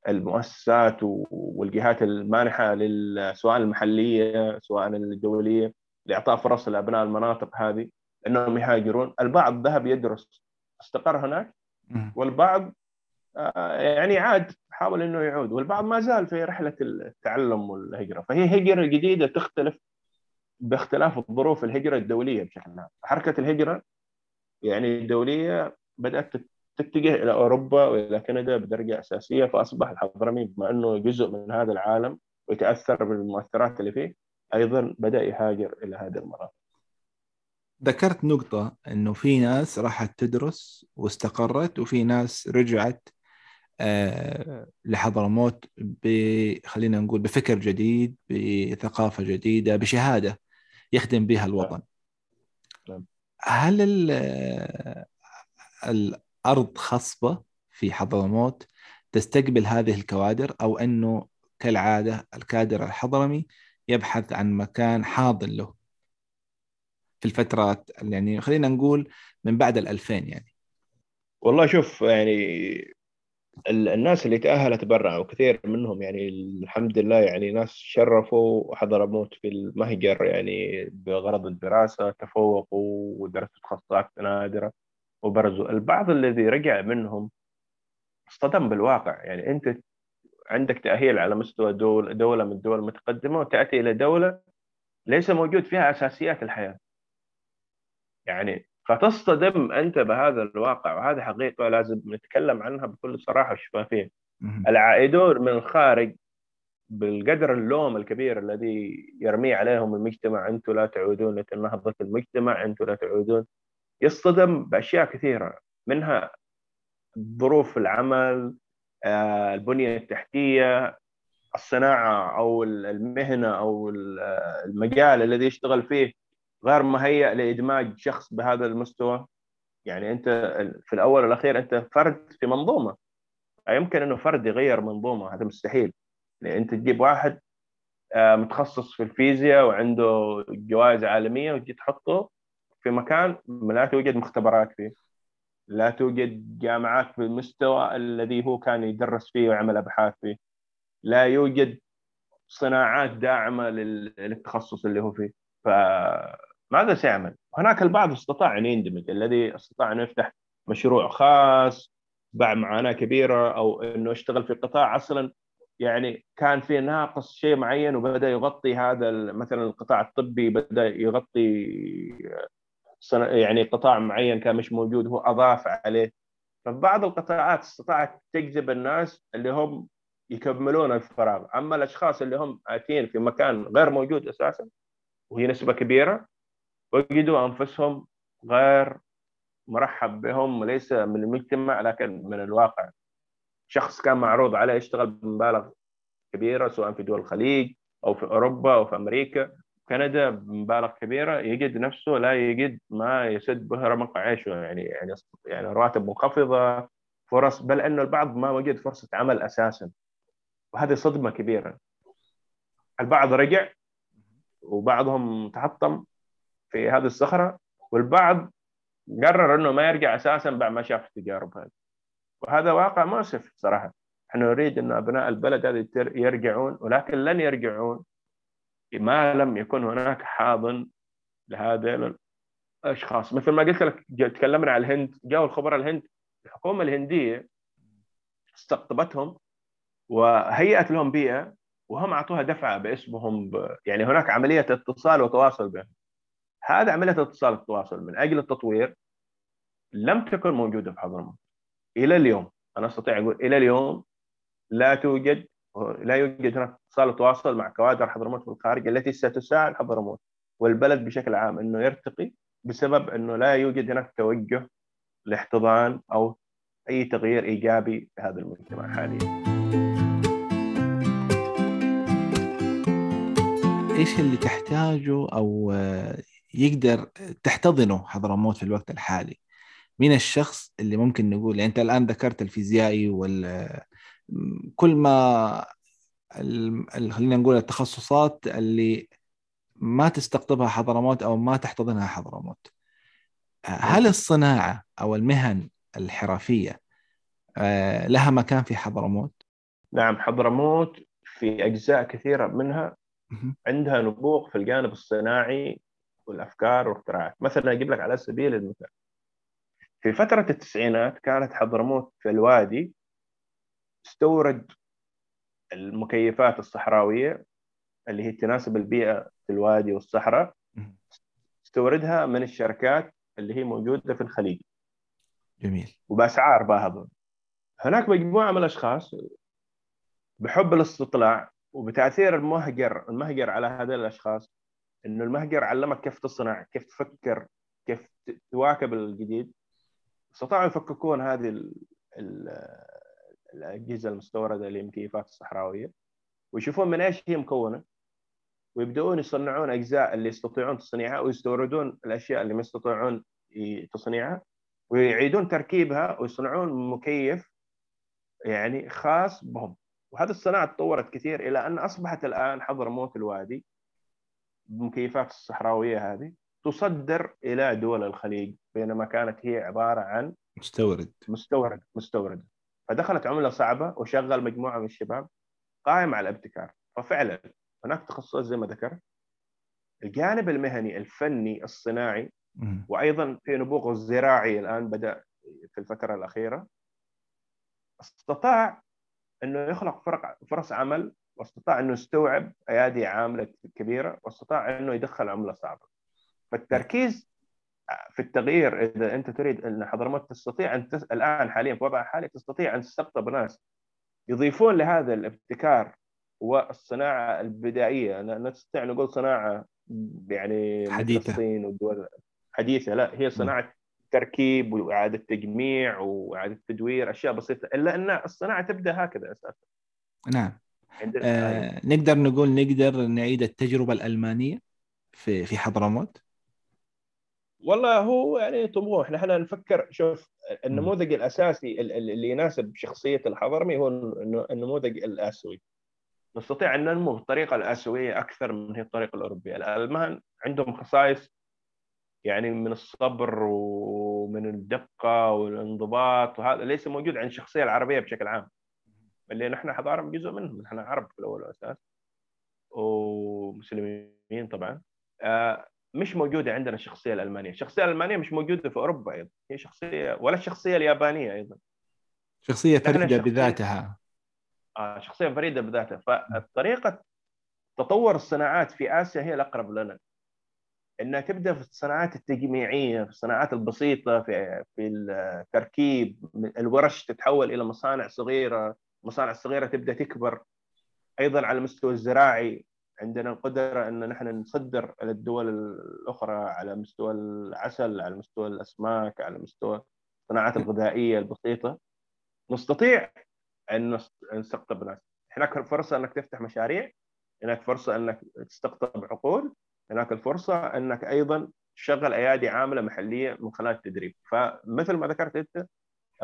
المؤسسات والجهات المانحة سواء المحلية سواء الدوليه لإعطاء فرص لأبناء المناطق هذه إنهم يهاجرون، البعض ذهب يدرس. استقر هناك؟ والبعض آه، يعني عاد حاول إنه يعود. والبعض ما زال في رحلة التعلم والهجرة. فهي هجرة جديدة تختلف باختلاف الظروف الهجرة الدولية بشكل عام. حركة الهجرة يعني الدولية بدأت تتجه إلى أوروبا وإلى كندا بدرجة أساسية فأصبح الحضرمي بما أنه جزء من هذا العالم ويتأثر بالمؤثرات اللي فيه أيضا بدأ يهاجر إلى هذه المناطق. ذكرت نقطة إنه في ناس راحت تدرس واستقرت وفي ناس رجعت آه لحضرموت خلينا نقول بفكر جديد بثقافة جديدة بشهادة. يخدم بها الوطن نعم. هل الأرض خصبة في حضرموت تستقبل هذه الكوادر أو أنه كالعادة الكادر الحضرمي يبحث عن مكان حاضن له في الفترات يعني خلينا نقول من بعد الألفين يعني والله شوف يعني الناس اللي تأهلت برا وكثير منهم يعني الحمد لله يعني ناس شرفوا حضرموت في المهجر يعني بغرض الدراسة تفوقوا ودرسوا تخصصات نادرة وبرزوا. البعض الذي رجع منهم اصطدم بالواقع. يعني أنت عندك تأهيل على مستوى دول دولة من الدول المتقدمة وتأتي إلى دولة ليس موجود فيها أساسيات الحياة. يعني فتصطدم أنت بهذا الواقع وهذه حقيقة لازم نتكلم عنها بكل صراحة وشفافيه العائدون من الخارج بالقدر اللوم الكبير الذي يرميه عليهم المجتمع أنتم لا تعودون لنهضه المجتمع أنتم لا تعودون. يصطدم بأشياء كثيرة منها ظروف العمل آه، البنية التحتية الصناعة أو المهنة أو المجال الذي يشتغل فيه. غير مهيئ لإدماج شخص بهذا المستوى. يعني أنت في الأول والأخير أنت فرد في منظومة. يمكن أنه فرد يغير منظومة هذا مستحيل. يعني أنت تجيب واحد آه، متخصص في الفيزياء وعنده جوائز عالمية وتجي تحطه في مكان لا توجد مختبرات فيه لا توجد جامعات بالمستوى الذي هو كان يدرس فيه ويعمل أبحاث فيه لا يوجد صناعات داعمة للتخصص اللي هو فيه. ف ماذا سيعمل؟ هناك البعض استطاع أن يندمج الذي استطاع أن يفتح مشروع خاص باع معاناة كبيرة أو إنه اشتغل في قطاع أصلا. يعني كان في ناقص شيء معين وبدأ يغطي هذا مثلا القطاع الطبي بدأ يغطي يعني قطاع معين كان مش موجود هو أضاف عليه. فبعض القطاعات استطاعت تجذب الناس اللي هم يكملون الفراغ. أما الأشخاص اللي هم آتين في مكان غير موجود أساسا وهي نسبة كبيرة وجدوا أنفسهم غير مرحب بهم ليس من المجتمع لكن من الواقع. شخص كان معروض عليه يشتغل بمبالغ كبيرة سواء في دول الخليج أو في أوروبا أو في أمريكا. كندا بمبالغ كبيرة يجد نفسه لا يجد ما يسد به رمق عيشه. يعني يعني يعني رواتب منخفضة فرص بل انه البعض ما وجد فرصة عمل أساسا. وهذه صدمة كبيرة. البعض رجع وبعضهم تحطم. في هذه الصخرة والبعض قرر إنه ما يرجع أساسا بعد ما شاف التجارب هذه. وهذا واقع مؤسف صراحة. إحنا نريد إن أبناء البلد هذه يرجعون ولكن لن يرجعون ما لم يكن هناك حاضن لهذا الأشخاص. مثل ما قلت لك تكلمنا عن الهند. جاءوا الخبراء الهند. الحكومة الهندية استقطبتهم وهيأت لهم بيئة وهم أعطوها دفعة باسمهم ب... يعني هناك عملية اتصال وتواصل بهم. هذا عملية اتصال والتواصل من أجل التطوير لم تكن موجودة في حضرموت إلى اليوم أنا أستطيع أقول إلى اليوم لا توجد لا يوجد هناك اتصال وتواصل مع كوادر حضرموت في الخارج التي ستساعد حضرموت والبلد بشكل عام إنه يرتقي بسبب إنه لا يوجد هناك توجه لاحتضان أو أي تغيير إيجابي في هذا المجتمع حاليا. إيش اللي تحتاجه أو يقدر تحتضنه حضرموت في الوقت الحالي؟ مين الشخص اللي ممكن نقول يعني أنت الآن ذكرت الفيزيائي وال كل ما خلينا نقول التخصصات اللي ما تستقطبها حضرموت أو ما تحتضنها حضرموت هل الصناعة أو المهن الحرفية آه، لها مكان في حضرموت؟ نعم حضرموت في أجزاء كثيرة منها عندها نبوغ في الجانب الصناعي والأفكار والاختراعات، مثلا أجيب لك على سبيل المثال. في فترة التسعينات كانت حضرموت في الوادي تستورد المكيفات الصحراوية اللي هي تناسب البيئة في الوادي والصحراء تستوردها من الشركات اللي هي موجودة في الخليج. جميل. وبأسعار باهظة. هناك مجموعة من الأشخاص بحب الاستطلاع وبتأثير المهجر المهجر على هذول الأشخاص إنه المهجر علمك كيف تصنع كيف تفكر كيف تواكب الجديد. استطاعوا يفككون هذه ال ال الأجهزة المستوردة للمكيفات الصحراوية ويشوفون من إيش هي مكونة ويبدأون يصنعون أجزاء اللي يستطيعون تصنيعها ويستوردون الأشياء اللي ما يستطيعون تصنيعها ويعيدون تركيبها ويصنعون مكيف يعني خاص بهم. وهذه الصناعة تطورت كثير إلى أن أصبحت الآن حضرموت الوادي. بمكيفات الصحراوية هذه تصدر إلى دول الخليج بينما كانت هي عبارة عن مستورد. مستورد مستورد. فدخلت عملة صعبة وشغل مجموعة من الشباب قائم على الابتكار. ففعلا هناك تخصصات زي ما ذكرت الجانب المهني الفني الصناعي وأيضا في نبوغ الزراعي الآن بدأ في الفترة الأخيرة استطاع إنه يخلق فرق فرص عمل واستطاع إنه يستوعب أيادي عاملة كبيرة واستطاع إنه يدخل عملة صعبة. فالتركيز في التغيير إذا أنت تريد إن حضرموت تستطيع أن تس... الآن حاليا في وضع حالي تستطيع أن تستقطب ناس يضيفون لهذا الابتكار والصناعة البدائية. نستطيع نقول صناعة يعني حديثة. الصين والدول حديثة. لا هي صناعة تركيب وإعادة تجميع وإعادة تدوير أشياء بسيطة إلا أن الصناعة تبدأ هكذا أساسا. نعم. آه نقدر نقول نقدر نعيد التجربة الألمانية في في حضرموت؟ والله هو يعني طموح. نحن نفكر شوف النموذج الأساسي اللي يناسب شخصية الحضرمي هو النموذج الاسيوي نستطيع أن ننمو بالطريقة الاسيويه أكثر من هي الطريقة الأوروبية. الألمان عندهم خصائص يعني من الصبر ومن الدقة والانضباط وهذا ليس موجود عند الشخصية العربية بشكل عام. اللي نحن حضارة جزء منهم نحن عرب في الأول والأساس. ومسلمين طبعا. آه، مش موجودة عندنا الشخصيه الألمانية، الشخصيه الألمانية مش موجودة في أوروبا أيضا، هي شخصية ولا الشخصيه اليابانية أيضا. شخصية فريدة بذاتها. آه شخصية فريدة بذاتها. فالطريقة تطور الصناعات في آسيا هي الأقرب لنا. إنها تبدأ في الصناعات التجميعية في الصناعات البسيطة في في التركيب الورش تتحول إلى مصانع صغيرة. المصانع الصغيرة تبدأ تكبر أيضا على المستوى الزراعي عندنا القدرة أن نحن نصدر إلى الدول الأخرى على مستوى العسل على مستوى الأسماك على مستوى الصناعات الغذائية البسيطة. نستطيع أن نستقطب ناس هناك فرصة أنك تفتح مشاريع هناك فرصة أنك تستقطب عقول هناك الفرصة أنك أيضا تشغل أيادي عاملة محلية من خلال التدريب. فمثل ما ذكرت أنت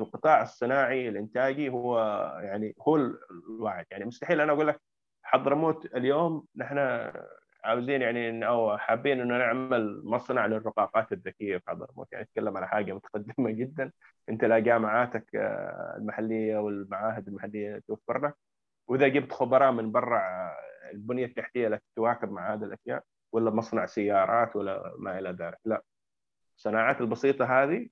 القطاع الصناعي الإنتاجي هو يعني هو الواحد يعني مستحيل أنا أقول لك حضرموت اليوم نحن عاوزين يعني أو حابين إنه نعمل مصنع للرقاقات الذكية في حضرموت يعني نتكلم على حاجة متقدمة جدا. أنت لا جامعاتك آه، المحلية والمعاهد المحلية توفر لك وإذا جبت خبراء من برا آه، البنية التحتية التي تواكب مع هذه الأشياء ولا مصنع سيارات ولا ما إلى ذلك. لا. الصناعات البسيطة هذه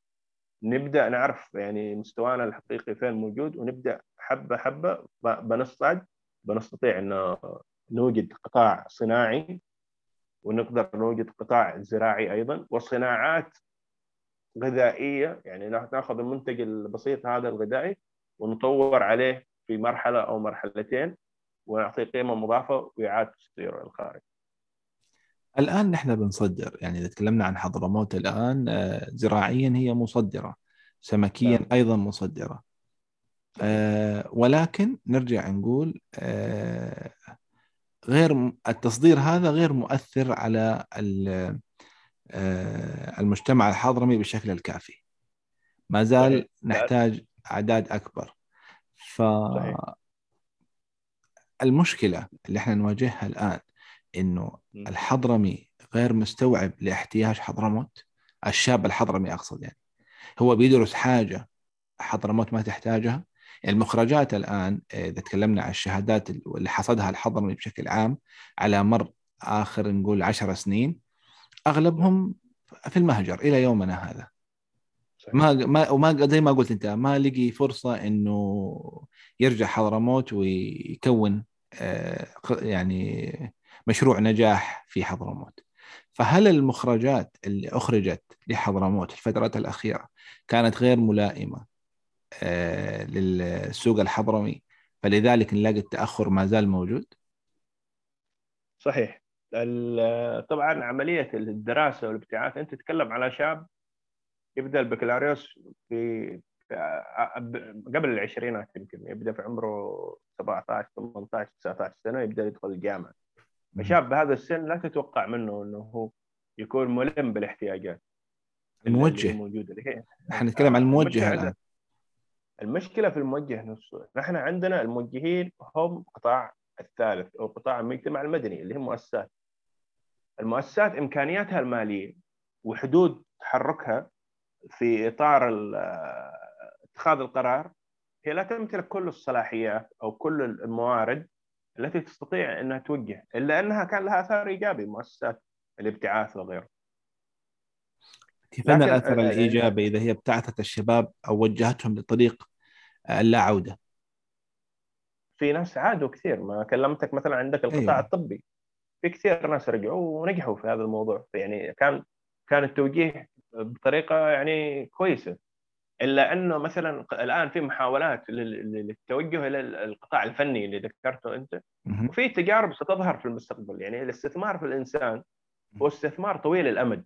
نبدأ نعرف يعني مستوانا الحقيقي فين موجود ونبدأ حبة حبة بنصعد بنستطيع ان نوجد قطاع صناعي ونقدر نوجد قطاع زراعي أيضا وصناعات غذائية يعني ناخذ المنتج البسيط هذا الغذائي ونطور عليه في مرحلة أو مرحلتين ونعطيه قيمة مضافة وإعادة تسعيره الخارج. الآن نحن بنصدر يعني إذا تكلمنا عن حضرموت الآن آه، زراعيا هي مصدرة سمكيا نعم. أيضا مصدرة. آه، ولكن نرجع نقول آه، غير التصدير هذا غير مؤثر على المجتمع الحضرمي بالشكل الكافي. ما زال نحتاج أعداد أكبر. ف المشكلة اللي إحنا نواجهها الآن إنه الحضرمي غير مستوعب لاحتياج حضرموت. الشاب الحضرمي أقصد يعني. هو بيدرس حاجة حضرموت ما تحتاجها. المخرجات الآن إذا تكلمنا عن الشهادات اللي حصدها الحضرمي بشكل عام على مر آخر نقول عشر سنين أغلبهم في المهجر إلى يومنا هذا. ما ما وما زي ما قلت أنت ما لقي فرصة إنه يرجع حضرموت ويكون آه، يعني مشروع نجاح في حضرموت. فهل المخرجات اللي أخرجت لحضرموت الفترات الأخيرة كانت غير ملائمة آه، للسوق الحضرمي فلذلك نلاقي التأخر ما زال موجود؟ صحيح. طبعا عملية الدراسة والابتعاث أنت تتكلم على شاب يبدأ البكالوريوس في قبل العشرينات يمكن يبدأ في عمره 17 18 19 سنة يبدأ يدخل الجامعة. فشاب بهذا السن لا تتوقع منه إنه هو يكون ملم بالاحتياجات. الموجه. الموجوده اللي نحن نتكلم عن الموجه الآن. المشكلة في الموجه نفسه. نحن عندنا الموجهين هم قطاع الثالث أو قطاع المجتمع المدني اللي هم مؤسسات المؤسسات إمكانياتها المالية وحدود تحركها في إطار اتخاذ القرار هي لا تمتلك كل الصلاحيات أو كل الموارد التي تستطيع أنها توجه إلا أنها كان لها آثار إيجابي مؤسسات الابتعاث وغيره. كيف أن الاثر آه، الايجابي إذا هي ابتعثت الشباب أو وجهتهم لطريق اللا عودة؟ في ناس عادوا كثير ما كلمتك مثلا عندك القطاع أيوة. الطبي في كثير ناس رجعوا ونجحوا في هذا الموضوع يعني كان كان التوجيه بطريقة يعني كويسة إلا أنه مثلا الآن في محاولات للتوجه إلى القطاع الفني اللي ذكرته أنت. وفي تجارب ستظهر في المستقبل. يعني الاستثمار في الإنسان هو استثمار طويل الأمد.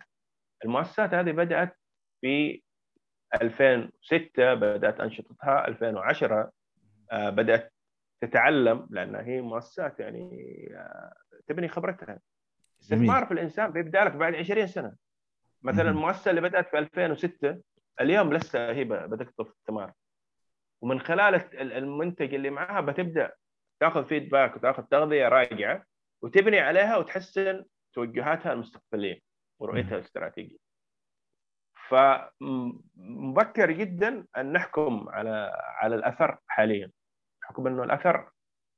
المؤسسات هذه بدأت في 2006 بدأت أنشطتها. 2010 آه، بدأت تتعلم لانها هي مؤسسات يعني آه، تبني خبرتها. استثمار في الإنسان بيبدا لك بعد 20 سنة. مثلا المؤسسة اللي بدأت في 2006 اليوم لسه هي بتقطف الثمار ومن خلال المنتج اللي معها بتبدأ تاخذ فيدباك وتاخذ تغذية راجعة وتبني عليها وتحسن توجهاتها المستقبلية ورؤيتها الاستراتيجية. فمبكر جدا أن نحكم على على الأثر حاليا. بحكم إنه الأثر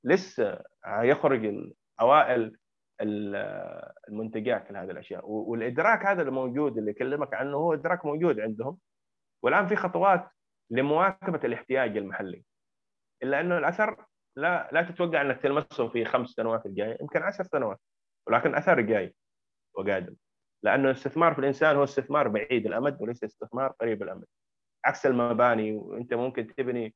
لسه يخرج اوائل المنتجات لهذه الأشياء. والإدراك هذا الموجود اللي اكلمك عنه هو إدراك موجود عندهم. والآن في خطوات لمواكبة الاحتياج المحلي. إلا أنه الأثر لا لا تتوقع أنك تلمسه في خمس سنوات الجاية يمكن عشر سنوات ولكن أثر جاي وقادم. لأنه الاستثمار في الإنسان هو استثمار بعيد الأمد وليس استثمار قريب الأمد. عكس المباني وأنت ممكن تبني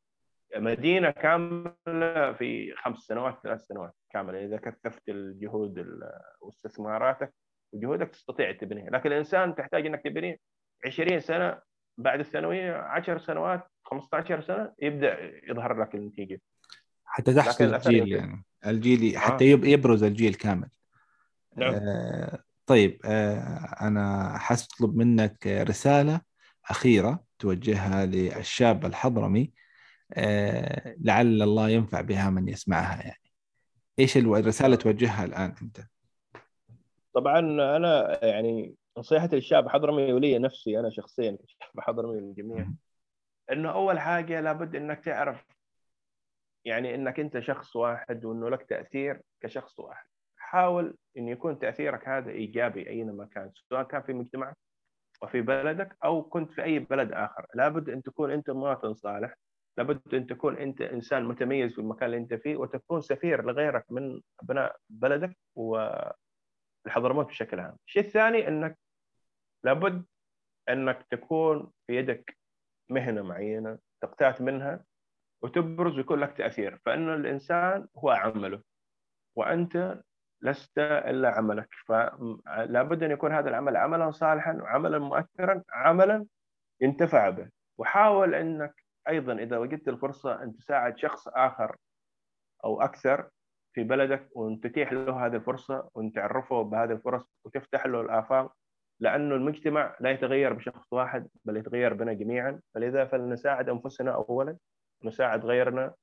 مدينة كاملة في خمس سنوات ثلاث سنوات كاملة. إذا كثفت الجهود واستثماراتك وجهودك تستطيع تبنيها. لكن الإنسان تحتاج إنك تبنيه 20 سنة بعد الثانوية 10 سنوات 15 سنة يبدأ يظهر لك النتيجة. حتى تحصل الجيل يعني. الجيل آه. حتى يبرز الجيل كامل. نعم. آه طيب آه أنا حستطلب منك رسالة أخيرة توجهها للشاب الحضرمي. آه لعل الله ينفع بها من يسمعها يعني. إيش الرسالة توجهها الآن أنت؟ طبعا أنا يعني نصيحتي للشاب الحضرمي ولي نفسي أنا شخصيا الشاب الحضرمي للجميع إنه أول حاجة لابد إنك تعرف يعني إنك أنت شخص واحد وإنه لك تأثير كشخص واحد. حاول إن يكون تأثيرك هذا إيجابي أينما كان سواء كان في مجتمعك وفي بلدك أو كنت في أي بلد آخر. لابد أن تكون أنت مواطن صالح لابد أن تكون أنت إنسان متميز في المكان اللي أنت فيه وتكون سفير لغيرك من أبناء بلدك والحضرموت بشكل عام. الشيء الثاني إنك لابد أنك تكون في يدك مهنة معينة تقتات منها وتبرز ويكون لك تأثير فإن الإنسان هو عمله وأنت لست إلا عملك. فلا بد أن يكون هذا العمل عملا صالحا وعملا مؤثرا عملا ينتفع به. وحاول إنك أيضا إذا وجدت الفرصة أن تساعد شخص آخر أو أكثر في بلدك وأن تتيح له هذه الفرصة وأن تعرفه بهذه الفرص وتفتح له الآفاق لأنه المجتمع لا يتغير بشخص واحد بل يتغير بنا جميعا فلذا فلنساعد أنفسنا اولا نساعد غيرنا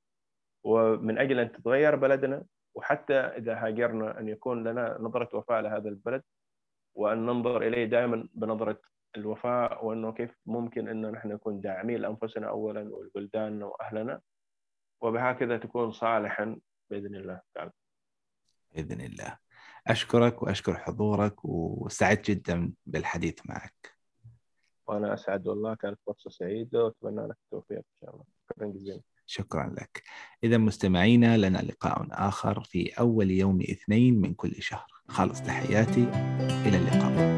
ومن أجل أن تتغير بلدنا وحتى إذا هاجرنا أن يكون لنا نظرة وفاء لهذا البلد وأن ننظر إليه دائما بنظرة الوفاء وأنه كيف ممكن انه نحن نكون داعمين لأنفسنا اولا ولبلداننا وأهلنا وبهكذا تكون صالحا بإذن الله تعالى. بإذن الله. أشكرك وأشكر حضورك وسعدت جدا بالحديث معك. وأنا أسعد والله كانت فرصة سعيدة وأتمنى لك التوفيق إن شاء الله. شكرا جزيلا. شكرا لك إذا مستمعينا لنا لقاء آخر في أول يوم اثنين من كل شهر خالص تحياتي إلى اللقاء